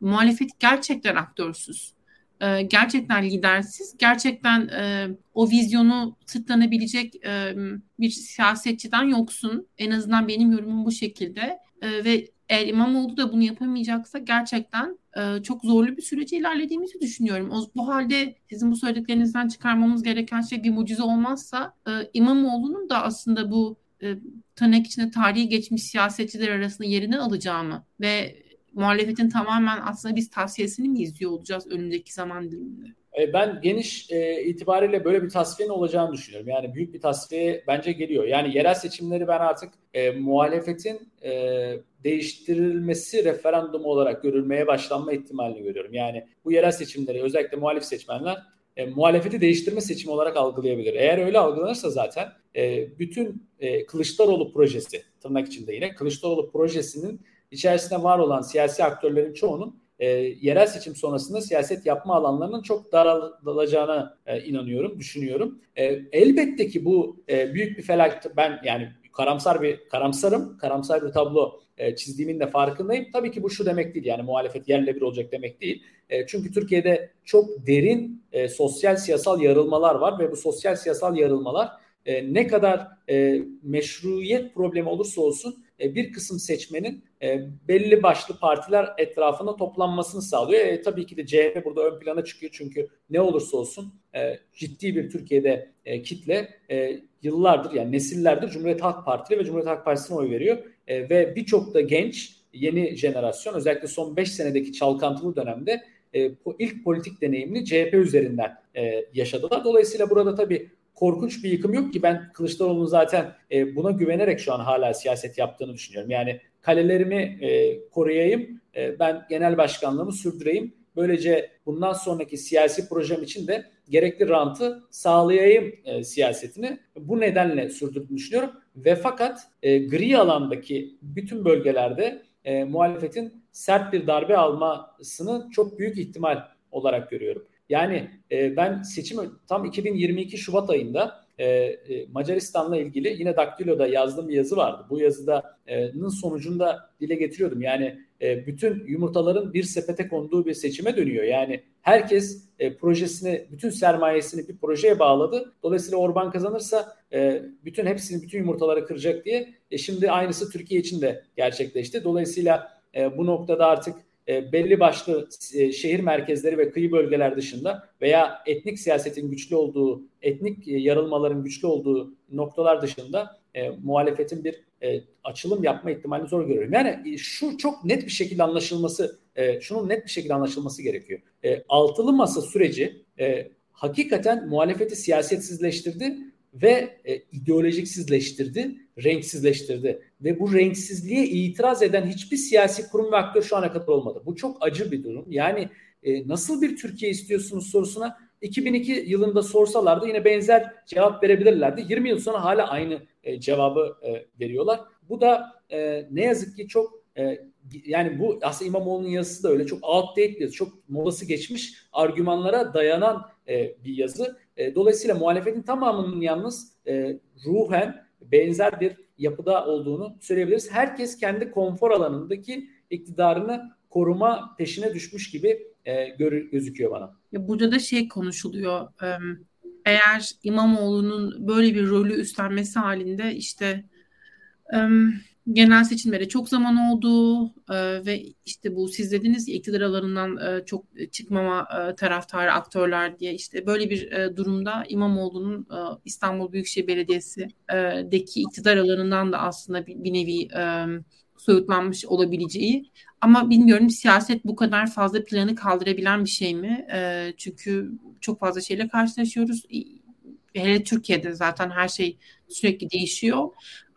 muhalefet gerçekten aktörsüz. E, gerçekten lidersiz, gerçekten e, o vizyonu sırtlanabilecek e, bir siyasetçiden yoksun. En azından benim yorumum bu şekilde. E, ve eğer İmamoğlu da bunu yapamayacaksa gerçekten e, çok zorlu bir süreci ilerlediğimizi düşünüyorum. O, bu halde sizin bu söylediklerinizden çıkarmamız gereken şey bir mucize olmazsa e, İmamoğlu'nun da aslında bu e, tırnak içinde tarihi geçmiş siyasetçiler arasında yerini alacağını ve muhalefetin tamamen aslında biz tavsiyesini mi izliyor olacağız önümüzdeki zaman diliminde?
E, ben geniş e, itibariyle böyle bir tasfiyenin olacağını düşünüyorum. Yani büyük bir tasfiye bence geliyor. Yani yerel seçimleri ben artık e, muhalefetin e, değiştirilmesi referandumu olarak görülmeye başlanma ihtimalini görüyorum. Yani bu yerel seçimleri özellikle muhalif seçmenler e, muhalefeti değiştirme seçimi olarak algılayabilir. Eğer öyle algılanırsa zaten e, bütün e, Kılıçdaroğlu projesi tırnak içinde yine Kılıçdaroğlu projesinin içerisinde var olan siyasi aktörlerin çoğunun e, yerel seçim sonrasında siyaset yapma alanlarının çok daralacağına e, inanıyorum, düşünüyorum. E, elbette ki bu e, büyük bir felaket. Ben yani karamsar bir karamsarım, karamsar bir tablo e, çizdiğimin de farkındayım. Tabii ki bu şu demek değil yani muhalefet yerle bir olacak demek değil. E, çünkü Türkiye'de çok derin e, sosyal siyasal yarılmalar var ve bu sosyal siyasal yarılmalar e, ne kadar e, meşruiyet problemi olursa olsun e, bir kısım seçmenin e, belli başlı partiler etrafında toplanmasını sağlıyor. E, tabii ki de CHP burada ön plana çıkıyor çünkü ne olursa olsun e, ciddi bir Türkiye'de kitle yıllardır yani nesillerdir Cumhuriyet Halk Partili ve Cumhuriyet Halk Partisi'ne oy veriyor. Ve birçok da genç yeni jenerasyon özellikle son 5 senedeki çalkantılı dönemde e, ilk politik deneyimini CHP üzerinden yaşadılar. Dolayısıyla burada tabii korkunç bir yıkım yok ki ben Kılıçdaroğlu'nun zaten e, buna güvenerek şu an hala siyaset yaptığını düşünüyorum. Yani kalelerimi e, koruyayım, e, ben genel başkanlığımı sürdüreyim Böylece bundan sonraki siyasi projem için de gerekli rantı sağlayayım e, siyasetini bu nedenle sürdürdüğünü düşünüyorum. Ve fakat e, gri alandaki bütün bölgelerde e, muhalefetin sert bir darbe almasını çok büyük ihtimal olarak görüyorum. Yani e, ben seçim tam 2022 Şubat ayında e, e, Macaristan'la ilgili yine Daktilo'da yazdığım bir yazı vardı. Bu yazıdanın sonucunda dile getiriyordum. Yani e, bütün yumurtaların bir sepete konduğu bir seçime dönüyor. Yani herkes e, projesini, bütün sermayesini bir projeye bağladı. Dolayısıyla Orban kazanırsa e, bütün hepsini, bütün yumurtaları kıracak diye. E, şimdi aynısı Türkiye için de gerçekleşti. Dolayısıyla e, bu noktada artık e, belli başlı e, şehir merkezleri ve kıyı bölgeler dışında veya etnik siyasetin güçlü olduğu, etnik e, yarılmaların güçlü olduğu noktalar dışında e, muhalefetin bir e, açılım yapma ihtimalini zor görüyorum. Yani e, şu çok net bir şekilde anlaşılması, e, şunun net bir şekilde anlaşılması gerekiyor. E, altılı masa süreci e, hakikaten muhalefeti siyasetsizleştirdi ve e, ideolojiksizleştirdi, renksizleştirdi. Ve bu renksizliğe itiraz eden hiçbir siyasi kurum ve aktör şu ana kadar olmadı. Bu çok acı bir durum. Yani e, nasıl bir Türkiye istiyorsunuz sorusuna 2002 yılında sorsalardı yine benzer cevap verebilirlerdi. 20 yıl sonra hala aynı e, cevabı e, veriyorlar. Bu da e, ne yazık ki çok e, yani bu aslında İmamoğlu'nun yazısı da öyle çok outdated çok molası geçmiş argümanlara dayanan e, bir yazı. E, dolayısıyla muhalefetin tamamının yalnız e, ruhen benzer bir yapıda olduğunu söyleyebiliriz. Herkes kendi konfor alanındaki iktidarını koruma peşine düşmüş gibi e, gör, gözüküyor bana.
Ya burada da şey konuşuluyor. Eğer İmamoğlu'nun böyle bir rolü üstlenmesi halinde işte genel seçimlere çok zaman oldu e, ve işte bu siz dediniz ya iktidar alanından e, çok çıkmama e, taraftarı aktörler diye işte böyle bir e, durumda İmamoğlu'nun e, İstanbul Büyükşehir Belediyesi'deki iktidar alanından da aslında bir, bir nevi e, soyutlanmış olabileceği ama bilmiyorum siyaset bu kadar fazla planı kaldırabilen bir şey mi? E, çünkü çok fazla şeyle karşılaşıyoruz. Hele Türkiye'de zaten her şey sürekli değişiyor.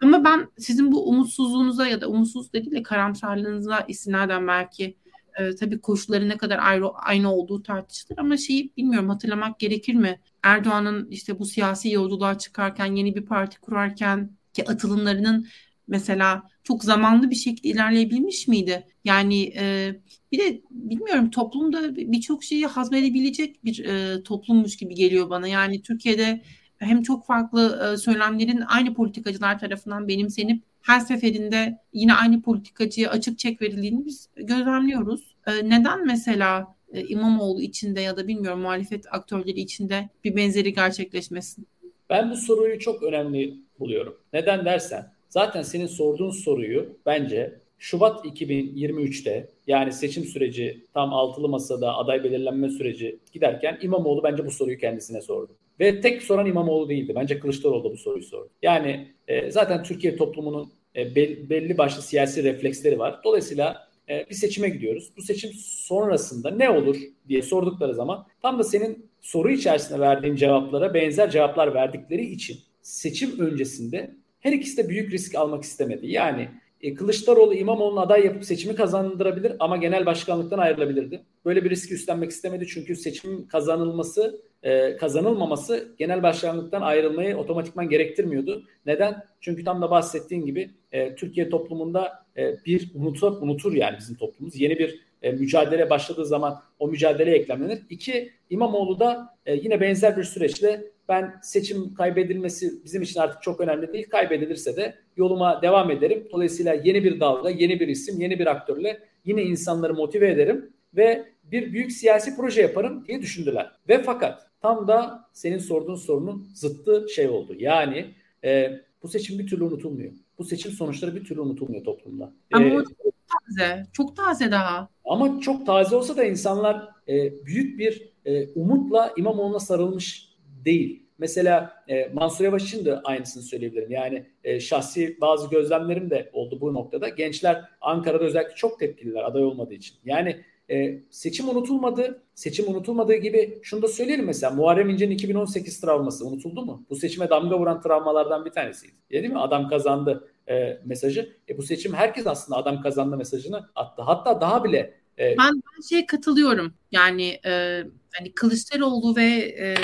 Ama ben sizin bu umutsuzluğunuza ya da umutsuz değil de karamsarlığınıza istinaden belki e, tabii koşulları ne kadar ayrı, aynı olduğu tartışılır ama şeyi bilmiyorum hatırlamak gerekir mi? Erdoğan'ın işte bu siyasi yolculuğa çıkarken yeni bir parti kurarken ki atılımlarının mesela çok zamanlı bir şekilde ilerleyebilmiş miydi? Yani e, bir de bilmiyorum toplumda birçok şeyi hazmedebilecek bir e, toplummuş gibi geliyor bana. Yani Türkiye'de hem çok farklı e, söylemlerin aynı politikacılar tarafından benimsenip her seferinde yine aynı politikacıya açık çek verildiğini biz gözlemliyoruz. E, neden mesela e, İmamoğlu içinde ya da bilmiyorum muhalefet aktörleri içinde bir benzeri gerçekleşmesin?
Ben bu soruyu çok önemli buluyorum. Neden dersen zaten senin sorduğun soruyu bence Şubat 2023'te yani seçim süreci tam altılı masada aday belirlenme süreci giderken İmamoğlu bence bu soruyu kendisine sordu. Ve tek soran İmamoğlu değildi. Bence Kılıçdaroğlu da bu soruyu sordu. Yani e, zaten Türkiye toplumunun e, belli başlı siyasi refleksleri var. Dolayısıyla e, bir seçime gidiyoruz. Bu seçim sonrasında ne olur diye sordukları zaman tam da senin soru içerisinde verdiğin cevaplara benzer cevaplar verdikleri için seçim öncesinde her ikisi de büyük risk almak istemedi. Yani e, Kılıçdaroğlu İmamoğlu'nu aday yapıp seçimi kazandırabilir ama genel başkanlıktan ayrılabilirdi. Böyle bir riski üstlenmek istemedi çünkü seçim kazanılması e, kazanılmaması genel başkanlıktan ayrılmayı otomatikman gerektirmiyordu. Neden? Çünkü tam da bahsettiğin gibi e, Türkiye toplumunda e, bir unutur, unutur yani bizim toplumumuz. Yeni bir e, mücadele başladığı zaman o mücadeleye eklemlenir. İki, İmamoğlu da e, yine benzer bir süreçte ben seçim kaybedilmesi bizim için artık çok önemli değil. Kaybedilirse de yoluma devam ederim. Dolayısıyla yeni bir dalga, yeni bir isim, yeni bir aktörle yine insanları motive ederim ve bir büyük siyasi proje yaparım diye düşündüler. Ve fakat tam da senin sorduğun sorunun zıttı şey oldu. Yani e, bu seçim bir türlü unutulmuyor. Bu seçim sonuçları bir türlü unutulmuyor toplumda.
Ama ee, çok taze. Çok taze daha.
Ama çok taze olsa da insanlar e, büyük bir e, umutla İmamoğlu'na sarılmış değil. Mesela e, Mansur Yavaş için de aynısını söyleyebilirim. Yani e, şahsi bazı gözlemlerim de oldu bu noktada. Gençler Ankara'da özellikle çok tepkililer aday olmadığı için. Yani e, seçim unutulmadı. Seçim unutulmadığı gibi şunu da söyleyelim mesela Muharrem İnce'nin 2018 travması unutuldu mu? Bu seçime damga vuran travmalardan bir tanesiydi. Değil mi? Adam kazandı e, mesajı. E, bu seçim herkes aslında adam kazandı mesajını attı. Hatta daha bile
E, ben, ben şeye katılıyorum. Yani e, hani Kılıçdaroğlu ve e,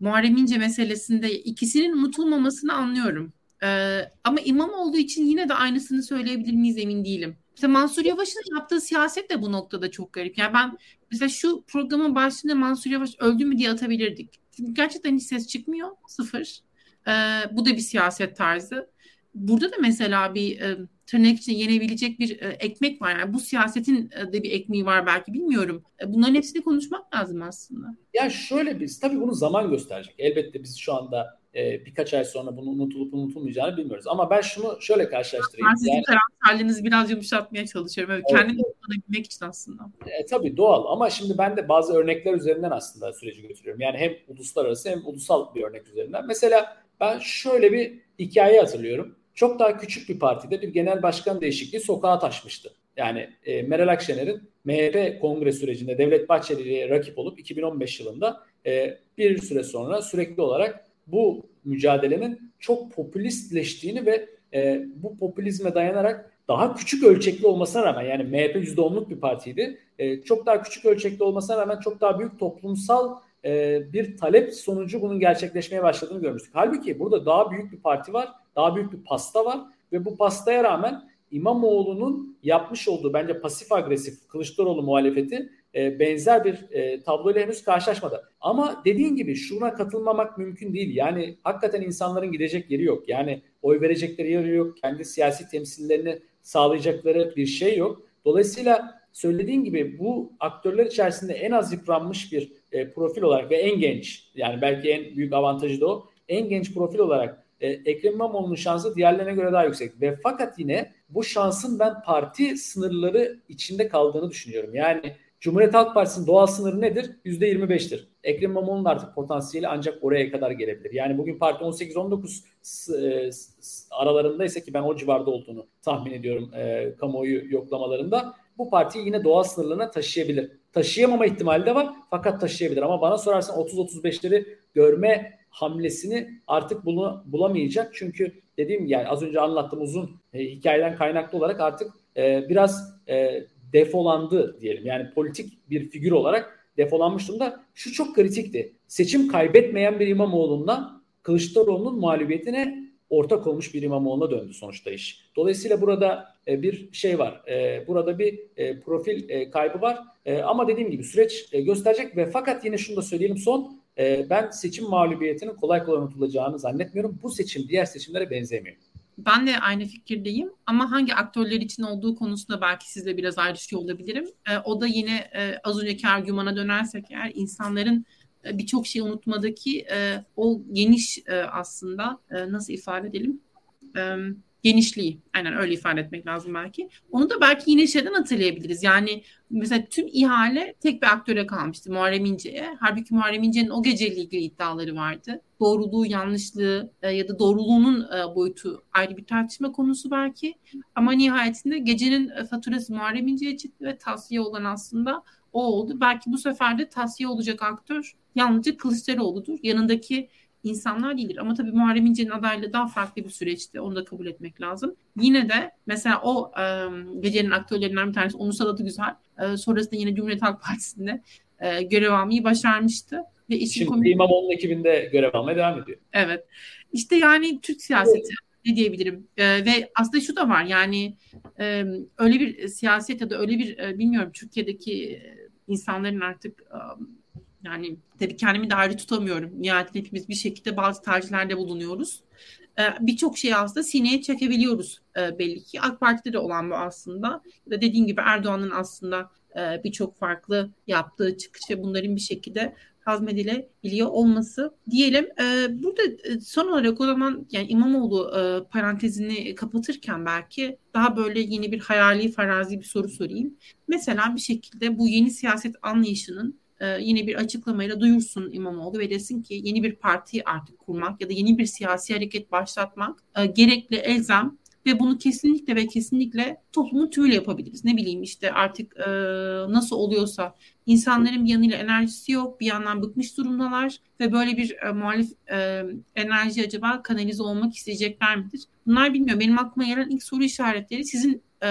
Muharrem İnce meselesinde ikisinin unutulmamasını anlıyorum. Ee, ama İmamoğlu için yine de aynısını söyleyebilir miyiz emin değilim. Mesela Mansur Yavaş'ın yaptığı siyaset de bu noktada çok garip. Yani ben mesela şu programın başında Mansur Yavaş öldü mü diye atabilirdik. Gerçekten hiç ses çıkmıyor. Sıfır. Ee, bu da bir siyaset tarzı. Burada da mesela bir e, tırnak için yenebilecek bir e, ekmek var. Yani bu siyasetin e, de bir ekmeği var belki bilmiyorum. E, bunların hepsini konuşmak lazım aslında.
Ya şöyle biz tabii bunu zaman gösterecek. Elbette biz şu anda e, birkaç ay sonra bunu unutulup unutulmayacağını bilmiyoruz. Ama ben şunu şöyle karşılaştırayım.
Ben sizin yani, karakterlerinizi biraz yumuşatmaya çalışıyorum. Evet, kendimi evet. için aslında.
E, tabii doğal ama şimdi ben de bazı örnekler üzerinden aslında süreci götürüyorum. Yani hem uluslararası hem ulusal bir örnek üzerinden. Mesela ben şöyle bir hikaye hatırlıyorum. Çok daha küçük bir partide bir genel başkan değişikliği sokağa taşmıştı. Yani e, Meral Akşener'in MHP kongre sürecinde Devlet Bahçeli'ye rakip olup 2015 yılında e, bir süre sonra sürekli olarak bu mücadelenin çok popülistleştiğini ve e, bu popülizme dayanarak daha küçük ölçekli olmasına rağmen yani MHP %10'luk bir partiydi. E, çok daha küçük ölçekli olmasına rağmen çok daha büyük toplumsal e, bir talep sonucu bunun gerçekleşmeye başladığını görmüştük. Halbuki burada daha büyük bir parti var, daha büyük bir pasta var ve bu pastaya rağmen İmamoğlu'nun yapmış olduğu bence pasif agresif Kılıçdaroğlu muhalefeti e, benzer bir e, tabloyla henüz karşılaşmadı. Ama dediğin gibi şuna katılmamak mümkün değil. Yani hakikaten insanların gidecek yeri yok. Yani oy verecekleri yeri yok. Kendi siyasi temsillerini sağlayacakları bir şey yok. Dolayısıyla söylediğin gibi bu aktörler içerisinde en az yıpranmış bir e, profil olarak ve en genç yani belki en büyük avantajı da o. En genç profil olarak e, Ekrem İmamoğlu'nun şansı diğerlerine göre daha yüksek. Ve fakat yine bu şansın ben parti sınırları içinde kaldığını düşünüyorum. Yani Cumhuriyet Halk Partisi'nin doğal sınırı nedir? %25'tir. Ekrem İmamoğlu'nun artık potansiyeli ancak oraya kadar gelebilir. Yani bugün parti 18-19 e, aralarındaysa ki ben o civarda olduğunu tahmin ediyorum e, kamuoyu yoklamalarında bu partiyi yine doğal sınırlarına taşıyabilir. Taşıyamama ihtimali de var fakat taşıyabilir. Ama bana sorarsan 30-35'leri görme hamlesini artık bunu bulamayacak. Çünkü dediğim yani az önce anlattığım uzun e, hikayeden kaynaklı olarak artık e, biraz e, defolandı diyelim. Yani politik bir figür olarak defolanmış durumda. Şu çok kritikti. Seçim kaybetmeyen bir İmamoğlu'ndan Kılıçdaroğlu'nun mağlubiyetine ortak olmuş bir İmamoğlu'na döndü sonuçta iş. Dolayısıyla burada e, bir şey var. E, burada bir e, profil kaybı var. Ama dediğim gibi süreç gösterecek ve fakat yine şunu da söyleyelim son. Ben seçim mağlubiyetinin kolay kolay unutulacağını zannetmiyorum. Bu seçim diğer seçimlere benzemiyor.
Ben de aynı fikirdeyim ama hangi aktörler için olduğu konusunda belki sizle biraz ayrışıyor olabilirim. E, o da yine e, az önceki argümana dönersek eğer insanların birçok şey unutmadaki e, o geniş e, aslında e, nasıl ifade edelim? E, genişliği. Aynen öyle ifade etmek lazım belki. Onu da belki yine şeyden hatırlayabiliriz. Yani mesela tüm ihale tek bir aktöre kalmıştı Muharrem İnce'ye. Halbuki Muharrem İnce'nin o geceyle ilgili iddiaları vardı. Doğruluğu, yanlışlığı e, ya da doğruluğunun e, boyutu ayrı bir tartışma konusu belki. Ama nihayetinde gecenin e, faturası Muharrem İnce'ye çıktı ve tavsiye olan aslında o oldu. Belki bu sefer de tavsiye olacak aktör yalnızca Kılıçdaroğlu'dur. Yanındaki insanlar değildir. Ama tabii Muharrem İnce'nin adaylığı daha farklı bir süreçti. Onu da kabul etmek lazım. Yine de mesela o e, gecenin aktörlerinden bir tanesi Onur adı Güzel. E, sonrasında yine Cumhuriyet Halk Partisi'nde e, görev almayı başarmıştı.
Ve işin Şimdi komik... İmamoğlu'nun ekibinde görev almaya devam ediyor.
Evet. İşte yani Türk siyaseti ne diyebilirim. E, ve aslında şu da var yani e, öyle bir siyaset ya da öyle bir e, bilmiyorum Türkiye'deki insanların artık e, yani tabii kendimi de tutamıyorum. Nihayetinde hepimiz bir şekilde bazı tercihlerde bulunuyoruz. Ee, birçok şey aslında sineye çekebiliyoruz e, belli ki. AK Parti'de de olan bu aslında. Dediğim gibi Erdoğan'ın aslında e, birçok farklı yaptığı çıkış ve bunların bir şekilde hazmedilebiliyor olması diyelim. E, burada son olarak o zaman yani İmamoğlu parantezini kapatırken belki daha böyle yeni bir hayali farazi bir soru sorayım. Mesela bir şekilde bu yeni siyaset anlayışının e, yine bir açıklamayla duyursun İmamoğlu ve desin ki yeni bir parti artık kurmak ya da yeni bir siyasi hareket başlatmak e, gerekli elzem ve bunu kesinlikle ve kesinlikle toplumun tümüyle yapabiliriz. Ne bileyim işte artık e, nasıl oluyorsa insanların bir yanıyla enerjisi yok, bir yandan bıkmış durumdalar ve böyle bir e, muhalif e, enerji acaba kanalize olmak isteyecekler midir? Bunlar bilmiyorum. Benim aklıma gelen ilk soru işaretleri sizin e,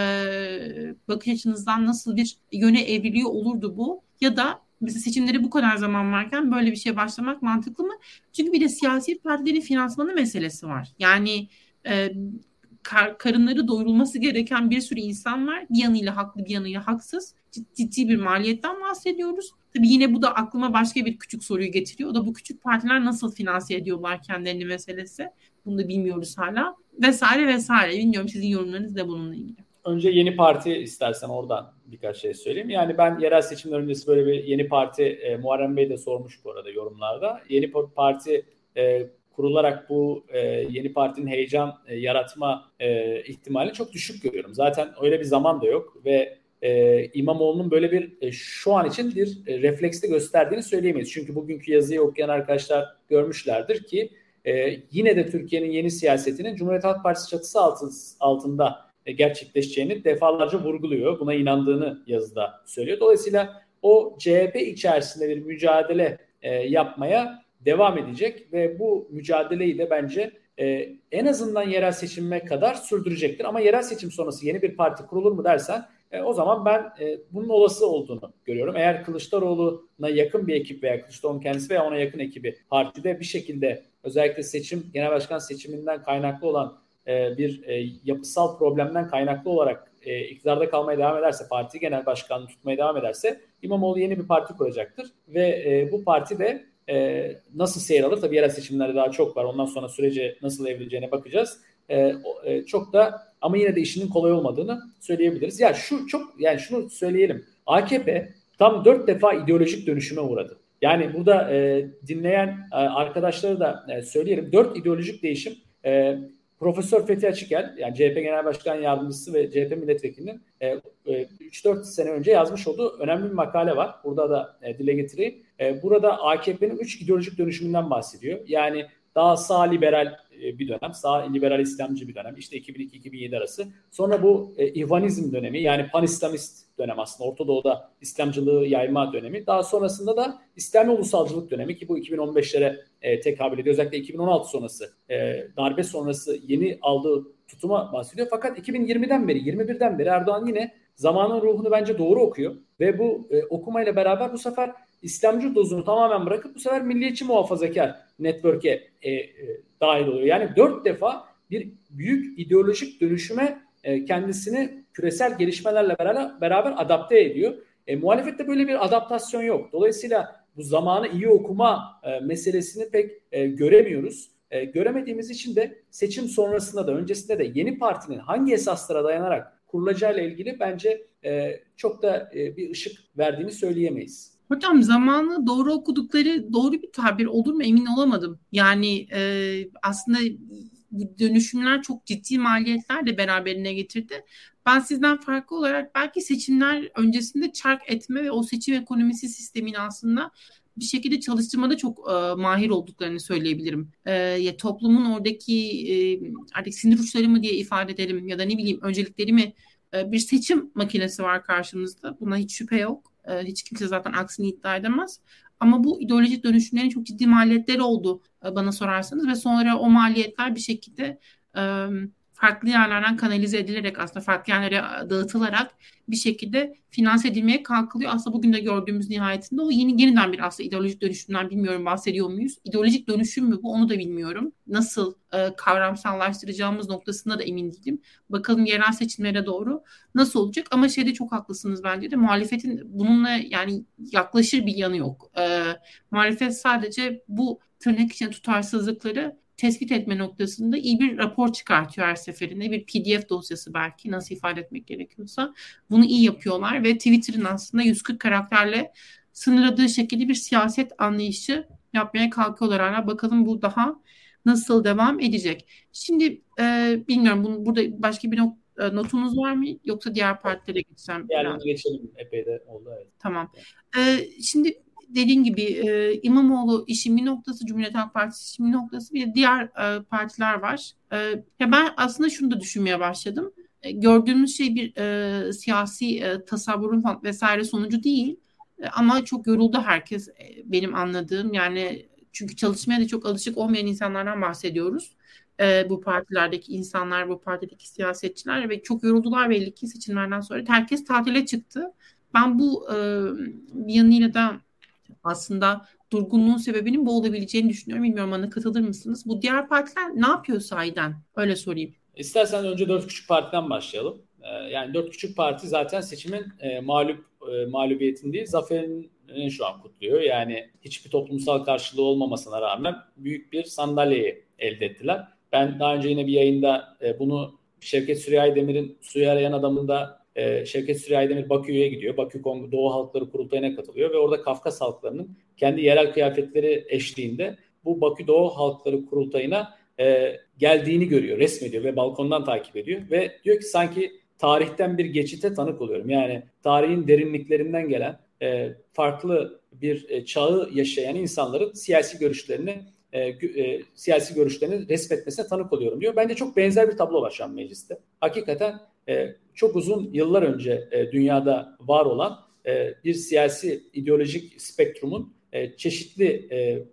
bakış açınızdan nasıl bir yöne evriliyor olurdu bu? Ya da mesela seçimleri bu kadar zaman varken böyle bir şeye başlamak mantıklı mı? Çünkü bir de siyasi partilerin finansmanı meselesi var. Yani e, kar, karınları doyurulması gereken bir sürü insan var. Bir yanıyla haklı bir yanıyla haksız. Ciddi bir maliyetten bahsediyoruz. Tabii yine bu da aklıma başka bir küçük soruyu getiriyor. O da bu küçük partiler nasıl finanse ediyorlar kendilerini meselesi. Bunu da bilmiyoruz hala. Vesaire vesaire. Bilmiyorum sizin yorumlarınız ne bununla ilgili.
Önce yeni parti istersen oradan birkaç şey söyleyeyim. Yani ben yerel seçimler öncesi böyle bir yeni parti e, Muharrem Bey de sormuş bu arada yorumlarda. Yeni parti e, kurularak bu e, yeni partinin heyecan e, yaratma e, ihtimali çok düşük görüyorum. Zaten öyle bir zaman da yok ve e, İmamoğlu'nun böyle bir e, şu an için bir e, refleksli gösterdiğini söyleyemeyiz. Çünkü bugünkü yazıyı okuyan arkadaşlar görmüşlerdir ki e, yine de Türkiye'nin yeni siyasetinin Cumhuriyet Halk Partisi çatısı altı, altında gerçekleşeceğini defalarca vurguluyor. Buna inandığını yazıda söylüyor. Dolayısıyla o CHP içerisinde bir mücadele e, yapmaya devam edecek ve bu mücadeleyi de bence e, en azından yerel seçime kadar sürdürecektir. Ama yerel seçim sonrası yeni bir parti kurulur mu dersen e, o zaman ben e, bunun olası olduğunu görüyorum. Eğer Kılıçdaroğlu'na yakın bir ekip veya Kılıçdaroğlu'nun kendisi veya ona yakın ekibi partide bir şekilde özellikle seçim, genel başkan seçiminden kaynaklı olan e, bir e, yapısal problemden kaynaklı olarak e, iktidarda kalmaya devam ederse, parti genel başkanlığı tutmaya devam ederse İmamoğlu yeni bir parti kuracaktır. Ve e, bu parti de nasıl seyir alır? Tabii yerel seçimlerde daha çok var. Ondan sonra sürece nasıl evrileceğine bakacağız. Çok da ama yine de işinin kolay olmadığını söyleyebiliriz. Ya şu çok yani şunu söyleyelim. AKP tam dört defa ideolojik dönüşüme uğradı. Yani burada e, dinleyen e, arkadaşları da e, söyleyelim. Dört ideolojik değişim e, Profesör Fethi Açıkel yani CHP Genel Başkan Yardımcısı ve CHP Milletvekilinin e, e, 3-4 sene önce yazmış olduğu önemli bir makale var. Burada da e, dile getireyim. E, burada AKP'nin 3 ideolojik dönüşümünden bahsediyor. Yani daha sağ liberal e, bir dönem, sağ liberal İslamcı bir dönem. İşte 2002-2007 arası. Sonra bu e, İhvanizm dönemi yani pan-İslamist dönem aslında Orta Doğu'da İslamcılığı yayma dönemi. Daha sonrasında da İslami ulusalcılık dönemi ki bu 2015'lere e, tekabül ediyor. Özellikle 2016 sonrası e, darbe sonrası yeni aldığı tutuma bahsediyor. Fakat 2020'den beri, 21'den beri Erdoğan yine zamanın ruhunu bence doğru okuyor. Ve bu e, okumayla beraber bu sefer İslamcı dozunu tamamen bırakıp bu sefer milliyetçi muhafazakar network'e e, e, dahil oluyor. Yani dört defa bir büyük ideolojik dönüşüme e, kendisini küresel gelişmelerle beraber, beraber adapte ediyor. E, muhalefette böyle bir adaptasyon yok. Dolayısıyla bu zamanı iyi okuma e, meselesini pek e, göremiyoruz. E, göremediğimiz için de seçim sonrasında da öncesinde de yeni partinin hangi esaslara dayanarak kurulacağıyla ilgili bence e, çok da e, bir ışık verdiğini söyleyemeyiz.
Hocam zamanı doğru okudukları doğru bir tabir olur mu emin olamadım. Yani e, aslında dönüşümler çok ciddi maliyetler de beraberine getirdi. Ben sizden farklı olarak belki seçimler öncesinde çark etme ve o seçim ekonomisi sistemini aslında bir şekilde çalıştırmada çok e, mahir olduklarını söyleyebilirim. E, ya toplumun oradaki e, artık sinir uçları mı diye ifade edelim ya da ne bileyim öncelikleri mi e, bir seçim makinesi var karşımızda. Buna hiç şüphe yok. E, hiç kimse zaten aksini iddia edemez. Ama bu ideolojik dönüşümlerin çok ciddi maliyetleri oldu e, bana sorarsanız ve sonra o maliyetler bir şekilde e, farklı yerlerden kanalize edilerek aslında farklı yerlere dağıtılarak bir şekilde finanse edilmeye kalkılıyor. Aslında bugün de gördüğümüz nihayetinde o yeni yeniden bir aslında ideolojik dönüşümden bilmiyorum bahsediyor muyuz? İdeolojik dönüşüm mü bu onu da bilmiyorum. Nasıl e, kavramsallaştıracağımız noktasında da emin değilim. Bakalım yerel seçimlere doğru nasıl olacak ama şeyde çok haklısınız bence de muhalefetin bununla yani yaklaşır bir yanı yok. E, muhalefet sadece bu tırnak içinde tutarsızlıkları tespit etme noktasında iyi bir rapor çıkartıyor her seferinde. Bir PDF dosyası belki nasıl ifade etmek gerekiyorsa. Bunu iyi yapıyorlar ve Twitter'ın aslında 140 karakterle sınırladığı şekilde bir siyaset anlayışı yapmaya kalkıyorlar hala. Bakalım bu daha nasıl devam edecek. Şimdi e, bilmiyorum bunu, burada başka bir not, e, notunuz var mı yoksa diğer partilere geçsem?
Yani geçelim epey de oldu. Evet.
Tamam. E, şimdi dediğin gibi e, İmamoğlu işin bir noktası, Cumhuriyet Halk Partisi işin bir noktası bir de diğer e, partiler var. E, ya ben aslında şunu da düşünmeye başladım. E, gördüğümüz şey bir e, siyasi e, tasavvurun vesaire sonucu değil. E, ama çok yoruldu herkes e, benim anladığım. Yani Çünkü çalışmaya da çok alışık olmayan insanlardan bahsediyoruz. E, bu partilerdeki insanlar, bu partideki siyasetçiler ve çok yoruldular belli ki seçimlerden sonra. Herkes tatile çıktı. Ben bu e, bir yanıyla da aslında durgunluğun sebebinin bu olabileceğini düşünüyorum. Bilmiyorum bana katılır mısınız? Bu diğer partiler ne yapıyor sahiden? Öyle sorayım.
İstersen önce dört küçük partiden başlayalım. Ee, yani dört küçük parti zaten seçimin e, mağlup e, mağlubiyetin değil zaferini şu an kutluyor. Yani hiçbir toplumsal karşılığı olmamasına rağmen büyük bir sandalyeyi elde ettiler. Ben daha önce yine bir yayında e, bunu Şevket Süreyya Demir'in suyu arayan adamında e, Şevket Süreyya Demir Bakü'ye gidiyor. Bakü Doğu Halkları Kurultayı'na katılıyor ve orada Kafkas halklarının kendi yerel kıyafetleri eşliğinde bu Bakü Doğu Halkları Kurultayı'na e, geldiğini görüyor, resmediyor ve balkondan takip ediyor ve diyor ki sanki tarihten bir geçite tanık oluyorum. Yani tarihin derinliklerinden gelen e, farklı bir e, çağı yaşayan insanların siyasi görüşlerini e, e, siyasi görüşlerini resmetmesine tanık oluyorum diyor. Bence çok benzer bir tablo var şu an mecliste. Hakikaten e, çok uzun yıllar önce e, dünyada var olan e, bir siyasi ideolojik spektrumun e, çeşitli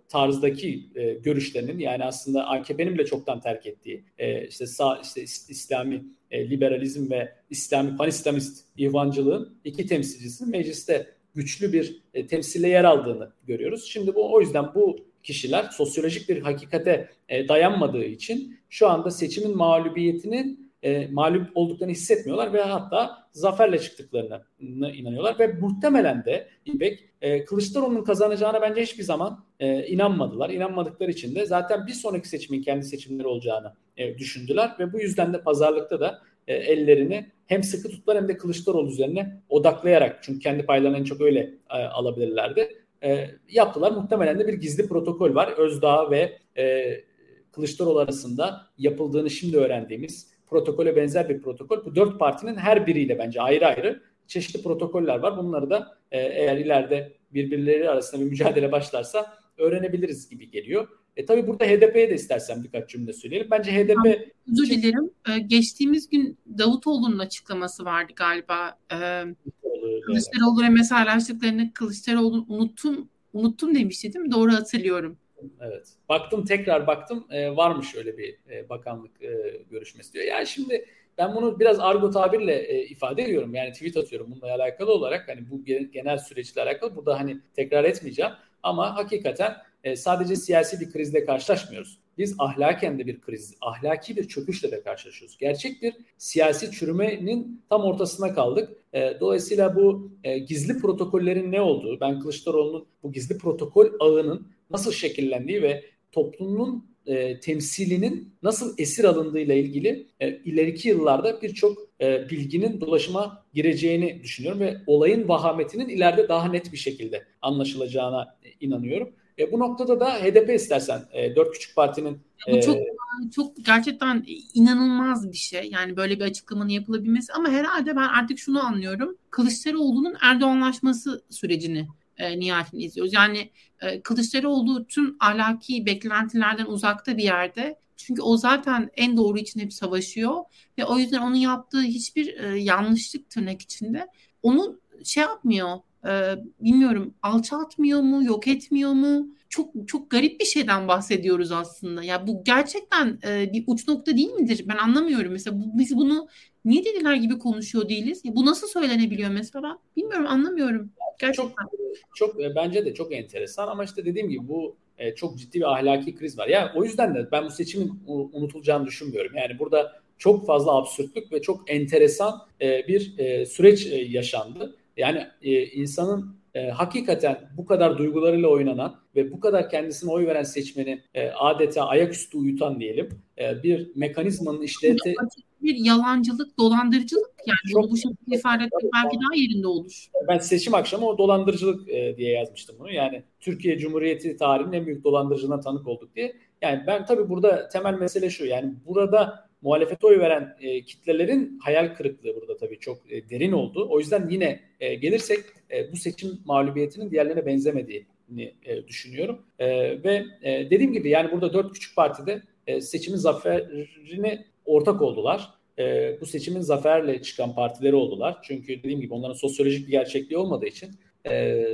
tarzdaki görüşlerinin yani aslında AKP'nin bile çoktan terk ettiği işte sağ işte İslami liberalizm ve İslami panislamist ihvancılığın iki temsilcisinin mecliste güçlü bir e, temsille yer aldığını görüyoruz. Şimdi bu o yüzden bu kişiler sosyolojik bir hakikate dayanmadığı için şu anda seçimin mağlubiyetinin e, mağlup olduklarını hissetmiyorlar ve hatta zaferle çıktıklarına inanıyorlar ve muhtemelen de İpek e, Kılıçdaroğlu'nun kazanacağına bence hiçbir zaman e, inanmadılar. İnanmadıkları için de zaten bir sonraki seçimin kendi seçimleri olacağını e, düşündüler ve bu yüzden de pazarlıkta da e, ellerini hem sıkı tuttular hem de Kılıçdaroğlu üzerine odaklayarak çünkü kendi paylarını en çok öyle e, alabilirlerdi. E, yaptılar. Muhtemelen de bir gizli protokol var. Özdağ ve e, Kılıçdaroğlu arasında yapıldığını şimdi öğrendiğimiz protokole benzer bir protokol. Bu dört partinin her biriyle bence ayrı ayrı çeşitli protokoller var. Bunları da e, eğer ileride birbirleri arasında bir mücadele başlarsa öğrenebiliriz gibi geliyor. E tabii burada HDP'ye de istersen birkaç cümle söyleyelim. Bence HDP...
Özür dilerim. Ee, geçtiğimiz gün Davutoğlu'nun açıklaması vardı galiba. Ee, Kılıçdaroğlu ve mesajlaştıklarını Kılıçdaroğlu unuttum unuttum demişti değil mi? Doğru hatırlıyorum.
Evet. Baktım tekrar baktım e, varmış öyle bir e, bakanlık e, görüşmesi diyor. Yani şimdi ben bunu biraz argo tabirle e, ifade ediyorum. Yani tweet atıyorum bununla alakalı olarak hani bu genel süreçle alakalı burada hani tekrar etmeyeceğim ama hakikaten e, sadece siyasi bir krizle karşılaşmıyoruz. Biz ahlaken de bir kriz, ahlaki bir çöküşle de karşılaşıyoruz. Gerçek bir siyasi çürümenin tam ortasına kaldık. E, dolayısıyla bu e, gizli protokollerin ne olduğu, ben Kılıçdaroğlu'nun bu gizli protokol ağının nasıl şekillendiği ve toplumun e, temsilinin nasıl esir alındığıyla ilgili e, ileriki yıllarda birçok e, bilginin dolaşıma gireceğini düşünüyorum ve olayın vahametinin ileride daha net bir şekilde anlaşılacağına inanıyorum. E, bu noktada da HDP istersen e, dört küçük partinin
bu çok e, çok gerçekten inanılmaz bir şey. Yani böyle bir açıklamanın yapılabilmesi ama herhalde ben artık şunu anlıyorum. Kılıçdaroğlu'nun Erdoğanlaşması sürecini e, nihayetinde izliyoruz. Yani e, Kılıçdaroğlu tüm ahlaki beklentilerden uzakta bir yerde. Çünkü o zaten en doğru için hep savaşıyor ve o yüzden onun yaptığı hiçbir e, yanlışlık tırnak içinde onu şey yapmıyor. E, bilmiyorum alçaltmıyor mu, yok etmiyor mu? Çok çok garip bir şeyden bahsediyoruz aslında. Ya bu gerçekten e, bir uç nokta değil midir? Ben anlamıyorum. Mesela bu, biz bunu niye dediler gibi konuşuyor değiliz? Ya bu nasıl söylenebiliyor mesela? Bilmiyorum, anlamıyorum. Gerçekten.
Çok çok e, bence de çok enteresan ama işte dediğim gibi bu e, çok ciddi bir ahlaki kriz var. Yani o yüzden de ben bu seçimin unutulacağını düşünmüyorum. Yani burada çok fazla absürtlük ve çok enteresan e, bir e, süreç e, yaşandı. Yani e, insanın e, hakikaten bu kadar duygularıyla oynanan ve bu kadar kendisine oy veren seçmeni e, adeta ayaküstü uyutan diyelim e, bir mekanizmanın işleti
bir yalancılık, dolandırıcılık yani çok, bu şekilde ifade etmek belki daha yerinde olur.
Ben seçim akşamı o dolandırıcılık e, diye yazmıştım bunu. Yani Türkiye Cumhuriyeti tarihinin en büyük dolandırıcılığına tanık olduk diye. Yani ben tabii burada temel mesele şu. Yani burada muhalefete oy veren e, kitlelerin hayal kırıklığı burada tabii çok e, derin oldu. O yüzden yine e, gelirsek e, bu seçim mağlubiyetinin diğerlerine benzemediğini e, düşünüyorum. E, ve e, dediğim gibi yani burada dört küçük partide e, seçimin zaferini ortak oldular. E, bu seçimin zaferle çıkan partileri oldular. Çünkü dediğim gibi onların sosyolojik bir gerçekliği olmadığı için e,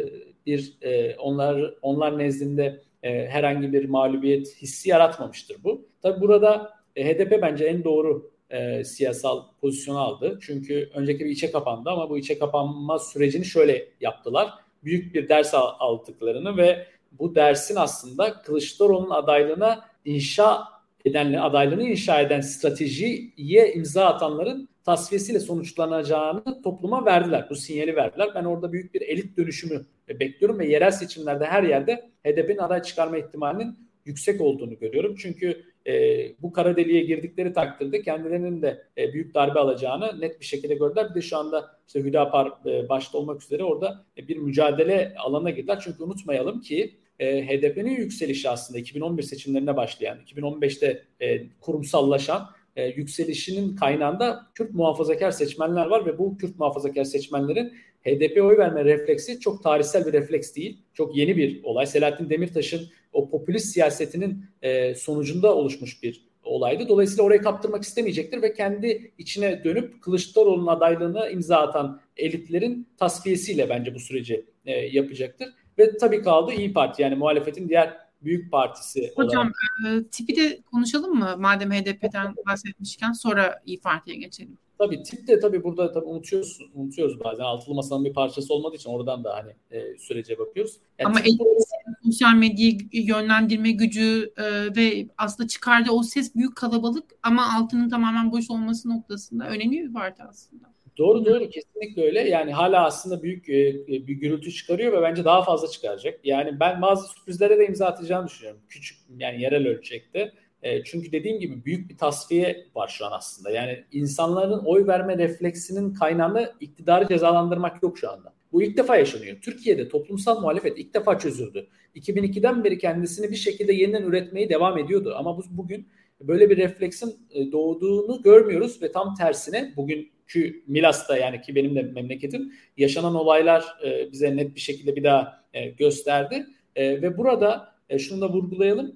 bir e, onlar onlar nezdinde e, herhangi bir mağlubiyet hissi yaratmamıştır bu. Tabi burada HDP bence en doğru e, siyasal pozisyonu aldı. Çünkü önceki bir içe kapandı ama bu içe kapanma sürecini şöyle yaptılar. Büyük bir ders aldıklarını ve bu dersin aslında Kılıçdaroğlu'nun adaylığına inşa edenle adaylığını inşa eden stratejiye imza atanların tasfiyesiyle sonuçlanacağını topluma verdiler. Bu sinyali verdiler. Ben orada büyük bir elit dönüşümü bekliyorum ve yerel seçimlerde her yerde HDP'nin aday çıkarma ihtimalinin yüksek olduğunu görüyorum. Çünkü e, bu kara deliğe girdikleri takdirde kendilerinin de e, büyük darbe alacağını net bir şekilde gördüler. Bir de şu anda işte Hüdapar e, başta olmak üzere orada e, bir mücadele alanına girdiler. Çünkü unutmayalım ki e, HDP'nin yükselişi aslında 2011 seçimlerine başlayan, 2015'te e, kurumsallaşan e, yükselişinin kaynağında Kürt muhafazakar seçmenler var ve bu Kürt muhafazakar seçmenlerin HDP oy verme refleksi çok tarihsel bir refleks değil. Çok yeni bir olay. Selahattin Demirtaş'ın o popülist siyasetinin e, sonucunda oluşmuş bir olaydı. Dolayısıyla orayı kaptırmak istemeyecektir ve kendi içine dönüp Kılıçdaroğlu'nun adaylığını imza atan elitlerin tasfiyesiyle bence bu süreci e, yapacaktır. Ve tabii kaldı İyi Parti yani muhalefetin diğer büyük partisi
Hocam e, tipi de konuşalım mı? Madem HDP'den bahsetmişken sonra İyi Parti'ye geçelim.
Tabii tip de tabii burada tabii unutuyoruz, unutuyoruz bazen. Altılı masanın bir parçası olmadığı için oradan da hani e, sürece bakıyoruz.
Yani Ama burada... sosyal medyayı yönlendirme gücü e, ve aslında çıkardığı o ses büyük kalabalık ama altının tamamen boş olması noktasında önemli bir parti aslında.
Doğru doğru kesinlikle öyle. Yani hala aslında büyük e, bir gürültü çıkarıyor ve bence daha fazla çıkaracak. Yani ben bazı sürprizlere de imza atacağını düşünüyorum. Küçük yani yerel ölçekte. E, çünkü dediğim gibi büyük bir tasfiye var şu an aslında. Yani insanların oy verme refleksinin kaynağında iktidarı cezalandırmak yok şu anda. Bu ilk defa yaşanıyor. Türkiye'de toplumsal muhalefet ilk defa çözüldü. 2002'den beri kendisini bir şekilde yeniden üretmeyi devam ediyordu. Ama bu, bugün böyle bir refleksin e, doğduğunu görmüyoruz ve tam tersine bugünkü Milas'ta yani ki benim de memleketim yaşanan olaylar e, bize net bir şekilde bir daha e, gösterdi. Ve burada şunu da vurgulayalım.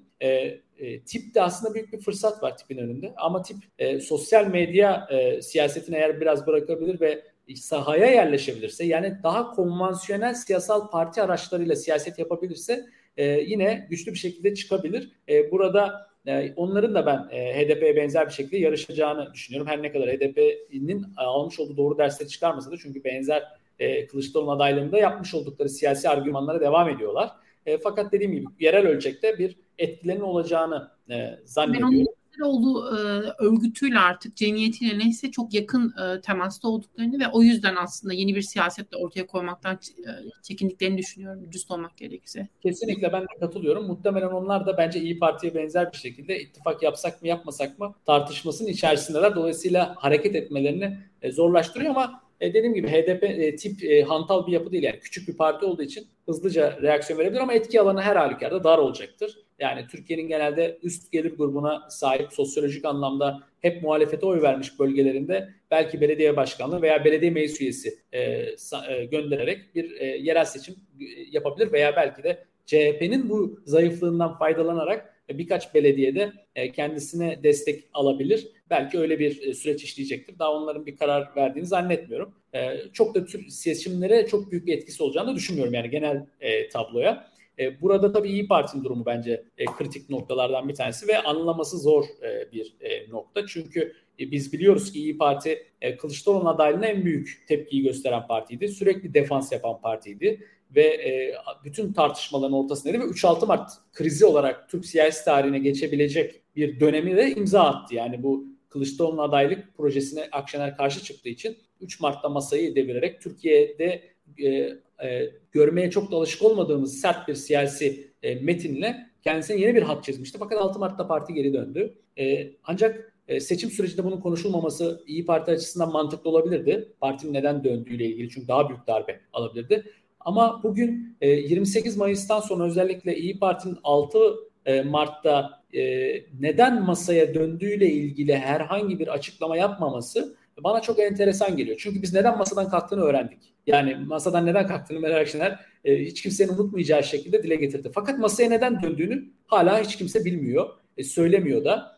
Tip de aslında büyük bir fırsat var tipin önünde. Ama tip sosyal medya siyasetini eğer biraz bırakabilir ve sahaya yerleşebilirse yani daha konvansiyonel siyasal parti araçlarıyla siyaset yapabilirse yine güçlü bir şekilde çıkabilir. burada e, onların da ben e, HDP'ye benzer bir şekilde yarışacağını düşünüyorum. Her ne kadar HDP'nin almış olduğu doğru dersleri çıkarmasa da çünkü benzer e, Kılıçdaroğlu adaylığında yapmış oldukları siyasi argümanlara devam ediyorlar. E, fakat dediğim gibi yerel ölçekte bir etkilerinin olacağını e, zannediyorum.
Kılıçdaroğlu e, örgütüyle artık cemiyetiyle neyse çok yakın e, temasta olduklarını ve o yüzden aslında yeni bir siyasetle ortaya koymaktan e, çekindiklerini düşünüyorum dürüst olmak gerekirse.
Kesinlikle ben de katılıyorum. Muhtemelen onlar da bence İyi Parti'ye benzer bir şekilde ittifak yapsak mı yapmasak mı tartışmasının içerisindeler. Dolayısıyla hareket etmelerini e, zorlaştırıyor ama e, dediğim gibi HDP e, tip e, hantal bir yapı değil yani küçük bir parti olduğu için hızlıca reaksiyon verebilir ama etki alanı her halükarda dar olacaktır. Yani Türkiye'nin genelde üst gelir grubuna sahip sosyolojik anlamda hep muhalefete oy vermiş bölgelerinde belki belediye başkanlığı veya belediye meclis üyesi e, e, göndererek bir e, yerel seçim e, yapabilir veya belki de CHP'nin bu zayıflığından faydalanarak birkaç belediyede e, kendisine destek alabilir. Belki öyle bir e, süreç işleyecektir. Daha onların bir karar verdiğini zannetmiyorum. Çok da tür seçimlere çok büyük bir etkisi olacağını düşünmüyorum yani genel tabloya. Burada tabii İyi Parti'nin durumu bence kritik noktalardan bir tanesi ve anlaması zor bir nokta. Çünkü biz biliyoruz ki İyi Parti Kılıçdaroğlu adaylığına en büyük tepkiyi gösteren partiydi. Sürekli defans yapan partiydi ve e, bütün tartışmaların ortasındaydı ve 3-6 Mart krizi olarak Türk siyasi tarihine geçebilecek bir dönemi de imza attı. Yani bu Kılıçdaroğlu'nun adaylık projesine Akşener karşı çıktığı için 3 Mart'ta masayı devirerek Türkiye'de e, e, görmeye çok da alışık olmadığımız sert bir siyasi e, metinle kendisine yeni bir hat çizmişti. Fakat 6 Mart'ta parti geri döndü. E, ancak e, seçim sürecinde bunun konuşulmaması İyi Parti açısından mantıklı olabilirdi. Partinin neden döndüğüyle ilgili çünkü daha büyük darbe alabilirdi. Ama bugün 28 e, Mayıs'tan sonra özellikle İyi Parti'nin 6 e, Mart'ta e, neden masaya döndüğüyle ilgili herhangi bir açıklama yapmaması bana çok enteresan geliyor. Çünkü biz neden masadan kalktığını öğrendik. Yani masadan neden kalktığını Meral Akşener hiç kimsenin unutmayacağı şekilde dile getirdi. Fakat masaya neden döndüğünü hala hiç kimse bilmiyor, söylemiyor da.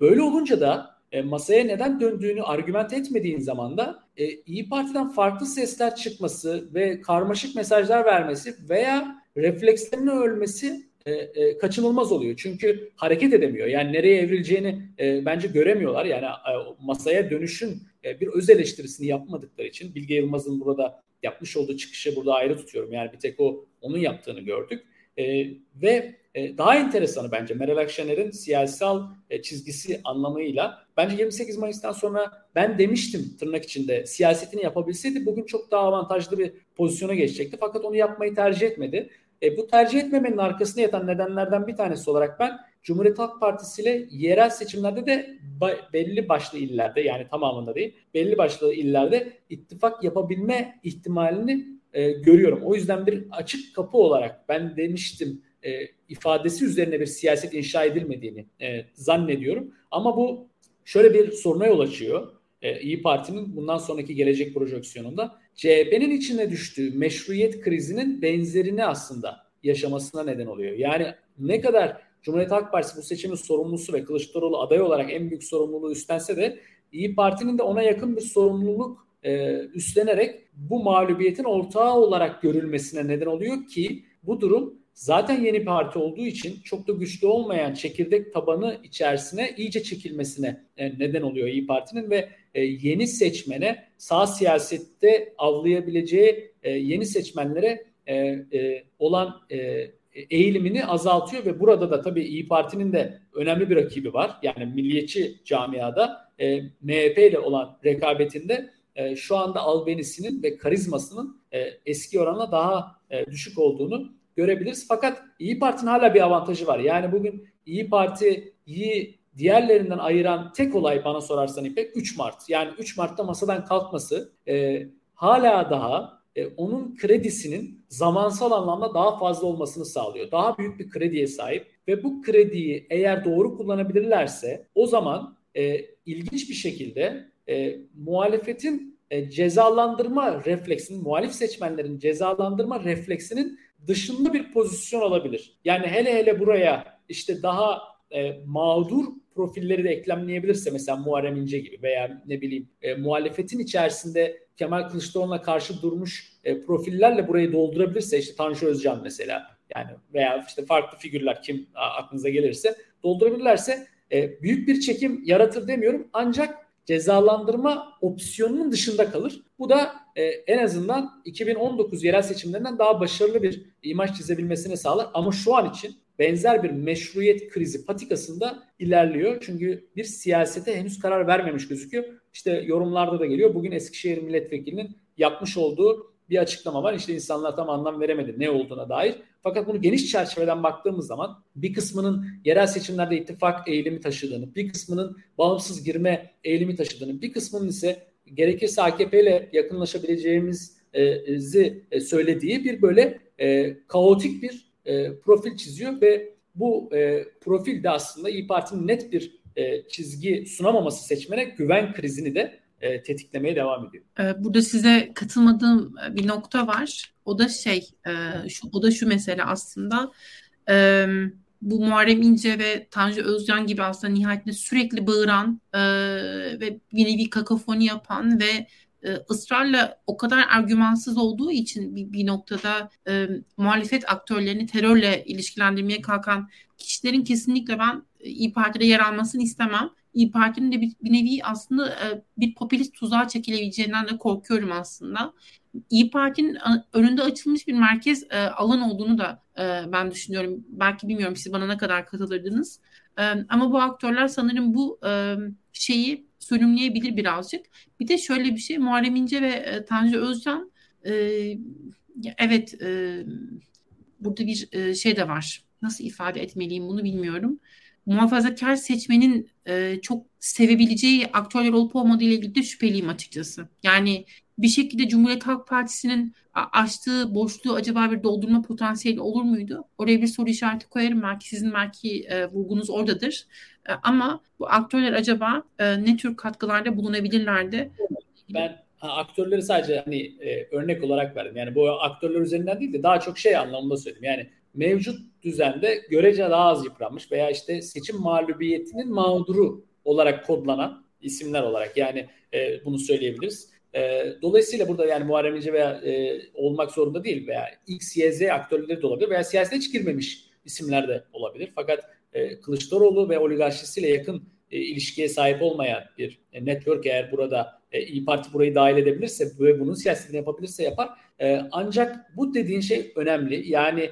Böyle olunca da e, masaya neden döndüğünü argüment etmediğin zaman da e, İyi Parti'den farklı sesler çıkması ve karmaşık mesajlar vermesi veya reflekslerinin ölmesi e, e, kaçınılmaz oluyor. Çünkü hareket edemiyor. Yani nereye evrileceğini e, bence göremiyorlar. Yani e, masaya dönüşün e, bir öz eleştirisini yapmadıkları için Bilge Yılmaz'ın burada yapmış olduğu çıkışı burada ayrı tutuyorum. Yani bir tek o onun yaptığını gördük. E, ve e, daha enteresanı bence Meral Akşener'in siyasal e, çizgisi anlamıyla bence 28 Mayıs'tan sonra ben demiştim tırnak içinde siyasetini yapabilseydi bugün çok daha avantajlı bir pozisyona geçecekti. Fakat onu yapmayı tercih etmedi. E, bu tercih etmemenin arkasında yatan nedenlerden bir tanesi olarak ben Cumhuriyet Halk Partisi ile yerel seçimlerde de belli başlı illerde yani tamamında değil belli başlı illerde ittifak yapabilme ihtimalini e, görüyorum. O yüzden bir açık kapı olarak ben demiştim e, ifadesi üzerine bir siyaset inşa edilmediğini e, zannediyorum. Ama bu şöyle bir soruna yol açıyor. E, İyi Parti'nin bundan sonraki gelecek projeksiyonunda CHP'nin içine düştüğü meşruiyet krizinin benzerini aslında yaşamasına neden oluyor. Yani ne kadar Cumhuriyet Halk Partisi bu seçimin sorumlusu ve Kılıçdaroğlu aday olarak en büyük sorumluluğu üstlense de İyi Parti'nin de ona yakın bir sorumluluk e, üstlenerek bu mağlubiyetin ortağı olarak görülmesine neden oluyor ki bu durum zaten yeni parti olduğu için çok da güçlü olmayan çekirdek tabanı içerisine iyice çekilmesine e, neden oluyor İyi Parti'nin ve e, yeni seçmene sağ siyasette avlayabileceği e, yeni seçmenlere olan eğilimini azaltıyor ve burada da tabii İyi Parti'nin de önemli bir rakibi var. Yani milliyetçi camiada MHP ile olan rekabetinde şu anda albenisi'nin ve karizmasının eski oranla daha düşük olduğunu görebiliriz. Fakat İyi Parti'nin hala bir avantajı var. Yani bugün İyi Parti'yi diğerlerinden ayıran tek olay bana sorarsan İpek 3 Mart. Yani 3 Mart'ta masadan kalkması e, hala daha e, onun kredisinin zamansal anlamda daha fazla olmasını sağlıyor. Daha büyük bir krediye sahip ve bu krediyi eğer doğru kullanabilirlerse o zaman e, ilginç bir şekilde e, muhalefetin e, cezalandırma refleksinin, muhalif seçmenlerin cezalandırma refleksinin dışında bir pozisyon alabilir. Yani hele hele buraya işte daha e, mağdur profilleri de eklemleyebilirse mesela Muharrem İnce gibi veya ne bileyim e, muhalefetin içerisinde Kemal Kılıçdaroğlu'na karşı durmuş e, profillerle burayı doldurabilirse işte Tanju Özcan mesela yani veya işte farklı figürler kim aklınıza gelirse doldurabilirlerse e, büyük bir çekim yaratır demiyorum ancak cezalandırma opsiyonunun dışında kalır. Bu da e, en azından 2019 yerel seçimlerinden daha başarılı bir imaj çizebilmesini sağlar. Ama şu an için benzer bir meşruiyet krizi patikasında ilerliyor. Çünkü bir siyasete henüz karar vermemiş gözüküyor. İşte yorumlarda da geliyor. Bugün Eskişehir Milletvekilinin yapmış olduğu bir açıklama var. İşte insanlar tam anlam veremedi ne olduğuna dair. Fakat bunu geniş çerçeveden baktığımız zaman bir kısmının yerel seçimlerde ittifak eğilimi taşıdığını, bir kısmının bağımsız girme eğilimi taşıdığını, bir kısmının ise gerekirse AKP ile yakınlaşabileceğimizi e, söylediği bir böyle e, kaotik bir e, profil çiziyor ve bu e, profil de aslında İyi Parti'nin net bir e, çizgi sunamaması seçmene güven krizini de e, tetiklemeye devam ediyor.
Ee, burada size katılmadığım e, bir nokta var. O da şey, e, şu, o da şu mesele aslında. E, bu Muharrem İnce ve Tanju Özcan gibi aslında nihayetinde sürekli bağıran ve bir kakafoni yapan ve ısrarla o kadar argümansız olduğu için bir, bir noktada e, muhalefet aktörlerini terörle ilişkilendirmeye kalkan kişilerin kesinlikle ben İyi Parti'de yer almasını istemem. İyi Parti'nin de bir, bir nevi aslında e, bir popülist tuzağa çekilebileceğinden de korkuyorum aslında. İyi Parti'nin önünde açılmış bir merkez e, alan olduğunu da e, ben düşünüyorum. Belki bilmiyorum siz bana ne kadar katılırdınız. E, ama bu aktörler sanırım bu e, şeyi sürümleyebilir birazcık. Bir de şöyle bir şey Muharrem İnce ve e, Tanju Özcan e, evet e, burada bir e, şey de var. Nasıl ifade etmeliyim bunu bilmiyorum muhafazakar seçmenin e, çok sevebileceği aktörler olup olmadığı ile ilgili de şüpheliyim açıkçası. Yani bir şekilde Cumhuriyet Halk Partisi'nin açtığı boşluğu acaba bir doldurma potansiyeli olur muydu? Oraya bir soru işareti koyarım. Belki sizin belki e, vurgunuz oradadır. E, ama bu aktörler acaba e, ne tür katkılarda bulunabilirlerdi?
Ben ha, aktörleri sadece hani e, örnek olarak verdim. Yani bu aktörler üzerinden değil de daha çok şey anlamında söyledim. Yani mevcut düzende görece daha az yıpranmış veya işte seçim mağlubiyetinin mağduru olarak kodlanan isimler olarak yani e, bunu söyleyebiliriz. E, dolayısıyla burada yani Muharrem İnce veya e, olmak zorunda değil veya X, Y, Z aktörleri de olabilir veya siyasete hiç girmemiş isimler de olabilir. Fakat e, Kılıçdaroğlu ve oligarşisiyle yakın e, ilişkiye sahip olmayan bir e, network eğer burada İyi Parti burayı dahil edebilirse ve bunun siyasetini yapabilirse yapar. Ancak bu dediğin şey önemli. Yani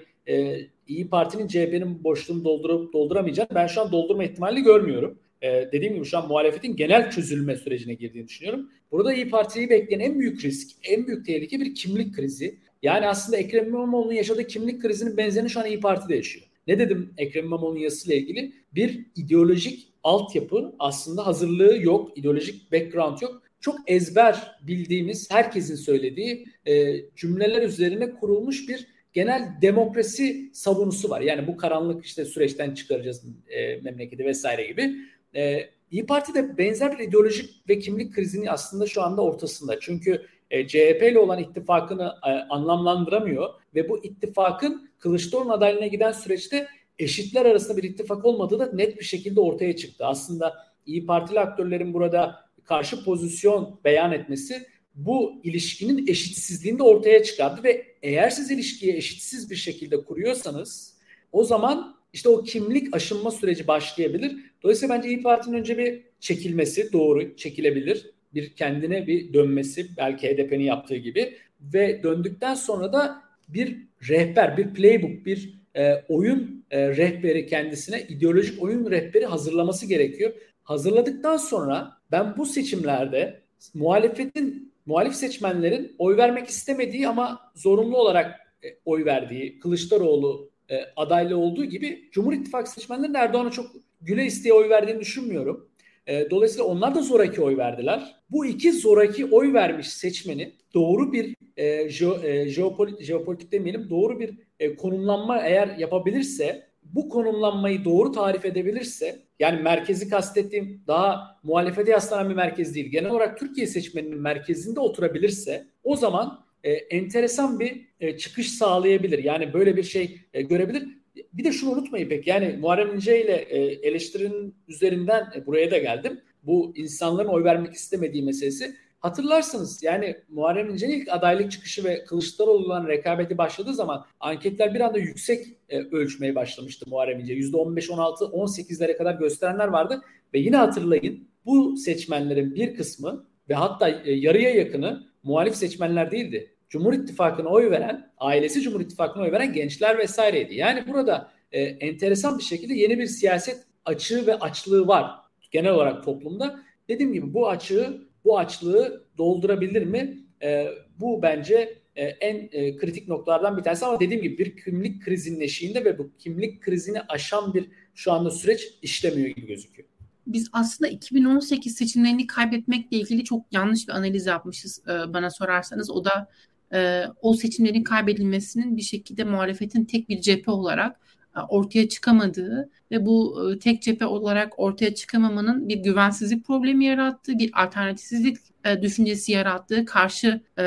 İyi Parti'nin CHP'nin boşluğunu doldurup dolduramayacağını ben şu an doldurma ihtimali görmüyorum. Dediğim gibi şu an muhalefetin genel çözülme sürecine girdiğini düşünüyorum. Burada İyi Parti'yi bekleyen en büyük risk, en büyük tehlike bir kimlik krizi. Yani aslında Ekrem İmamoğlu'nun yaşadığı kimlik krizinin benzerini şu an İyi Parti'de yaşıyor. Ne dedim Ekrem İmamoğlu'nun yazısıyla ilgili? Bir ideolojik altyapı aslında hazırlığı yok, ideolojik background yok. Çok ezber bildiğimiz, herkesin söylediği e, cümleler üzerine kurulmuş bir genel demokrasi savunusu var. Yani bu karanlık işte süreçten çıkaracağız e, memleketi vesaire gibi. E, İyi Parti de benzer bir ideolojik ve kimlik krizini aslında şu anda ortasında. Çünkü e, CHP ile olan ittifakını e, anlamlandıramıyor ve bu ittifakın Kılıçdaroğlu'nun adaylığına giden süreçte eşitler arasında bir ittifak olmadığı da net bir şekilde ortaya çıktı. Aslında İyi Partili aktörlerin burada karşı pozisyon beyan etmesi bu ilişkinin eşitsizliğini de ortaya çıkardı ve eğer siz ilişkiyi eşitsiz bir şekilde kuruyorsanız o zaman işte o kimlik aşınma süreci başlayabilir. Dolayısıyla bence İyi Parti'nin önce bir çekilmesi doğru çekilebilir. Bir kendine bir dönmesi belki HDP'nin yaptığı gibi ve döndükten sonra da bir rehber, bir playbook, bir e, oyun e, rehberi kendisine ideolojik oyun rehberi hazırlaması gerekiyor. Hazırladıktan sonra ben bu seçimlerde muhalefetin muhalif seçmenlerin oy vermek istemediği ama zorunlu olarak e, oy verdiği Kılıçdaroğlu e, adaylı olduğu gibi Cumhur İttifakı seçmenlerin Erdoğan'a çok güle isteye oy verdiğini düşünmüyorum. E, dolayısıyla onlar da zoraki oy verdiler. Bu iki zoraki oy vermiş seçmeni doğru bir e, jeo, e, jeopolitik, jeopolitik demeyelim doğru bir e, konumlanma eğer yapabilirse bu konumlanmayı doğru tarif edebilirse yani merkezi kastettiğim daha muhalefete yaslanan bir merkez değil. Genel olarak Türkiye seçmeninin merkezinde oturabilirse o zaman e, enteresan bir e, çıkış sağlayabilir. Yani böyle bir şey e, görebilir. Bir de şunu unutmayın pek yani Muharrem İnce ile e, eleştirinin üzerinden e, buraya da geldim. Bu insanların oy vermek istemediği meselesi. Hatırlarsınız yani Muharrem İnce'nin ilk adaylık çıkışı ve Kılıçdaroğlu'nun rekabeti başladığı zaman anketler bir anda yüksek e, ölçmeye başlamıştı Muharrem İnce. %15, 16, 18'lere kadar gösterenler vardı ve yine hatırlayın bu seçmenlerin bir kısmı ve hatta e, yarıya yakını muhalif seçmenler değildi. Cumhur İttifakı'na oy veren, ailesi Cumhur İttifakı'na oy veren gençler vesaireydi. Yani burada e, enteresan bir şekilde yeni bir siyaset açığı ve açlığı var genel olarak toplumda. Dediğim gibi bu açığı, bu açlığı doldurabilir mi? E, bu bence e, en e, kritik noktalardan bir tanesi ama dediğim gibi bir kimlik krizinin eşiğinde ve bu kimlik krizini aşan bir şu anda süreç işlemiyor gibi gözüküyor
biz aslında 2018 seçimlerini kaybetmekle ilgili çok yanlış bir analiz yapmışız e, bana sorarsanız. O da e, o seçimlerin kaybedilmesinin bir şekilde muhalefetin tek bir cephe olarak ortaya çıkamadığı ve bu e, tek cephe olarak ortaya çıkamamanın bir güvensizlik problemi yarattığı, bir alternatifsizlik e, düşüncesi yarattığı karşı e,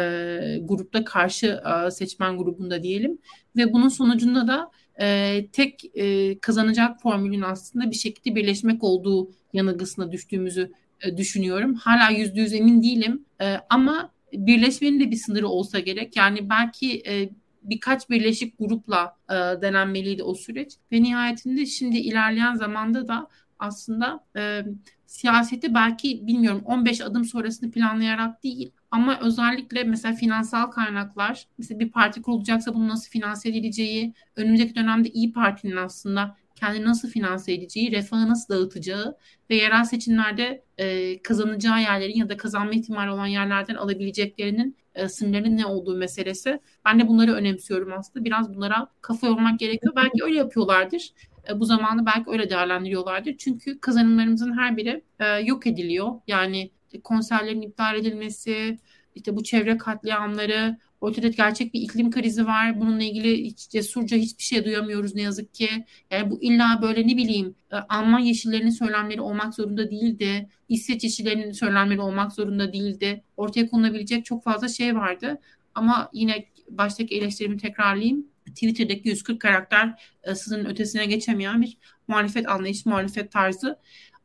grupta, karşı e, seçmen grubunda diyelim ve bunun sonucunda da e, tek e, kazanacak formülün aslında bir şekilde birleşmek olduğu yanılgısına düştüğümüzü e, düşünüyorum. Hala yüzde yüz emin değilim e, ama birleşmenin de bir sınırı olsa gerek. Yani belki e, birkaç birleşik grupla e, denenmeliydi o süreç. Ve nihayetinde şimdi ilerleyen zamanda da aslında e, siyaseti belki bilmiyorum 15 adım sonrasını planlayarak değil ama özellikle mesela finansal kaynaklar mesela bir parti kurulacaksa bunu nasıl finanse edileceği önümüzdeki dönemde iyi Parti'nin aslında kendini nasıl finanse edeceği, refahı nasıl dağıtacağı ve yerel seçimlerde e, kazanacağı yerlerin ya da kazanma ihtimali olan yerlerden alabileceklerinin e, sınırların ne olduğu meselesi. Ben de bunları önemsiyorum aslında. Biraz bunlara kafa yormak gerekiyor. Belki öyle yapıyorlardır. E, bu zamanı belki öyle değerlendiriyorlardır. Çünkü kazanımlarımızın her biri e, yok ediliyor. Yani konserlerin iptal edilmesi, işte bu çevre katliamları, ortada gerçek bir iklim krizi var. Bununla ilgili hiç cesurca hiçbir şey duyamıyoruz ne yazık ki. Yani bu illa böyle ne bileyim e, Alman yeşillerinin söylemleri olmak zorunda değildi. İsveç yeşillerinin söylemleri olmak zorunda değildi. Ortaya konulabilecek çok fazla şey vardı. Ama yine baştaki eleştirimi tekrarlayayım. Twitter'daki 140 karakter e, sınırın ötesine geçemeyen bir muhalefet anlayış, muhalefet tarzı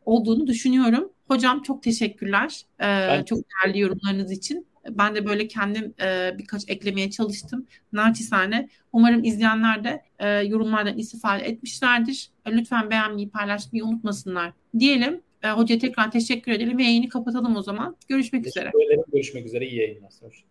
olduğunu düşünüyorum. Hocam çok teşekkürler. Ee, ben, çok değerli yorumlarınız için. Ben de böyle kendim e, birkaç eklemeye çalıştım. Naçizane. Umarım izleyenler de e, yorumlardan istifade etmişlerdir. E, lütfen beğenmeyi, paylaşmayı unutmasınlar diyelim. E, hocaya tekrar teşekkür edelim ve yayını kapatalım o zaman. Görüşmek
teşekkür
üzere.
Ederim. Görüşmek üzere. İyi yayınlar. Hoşçakalın.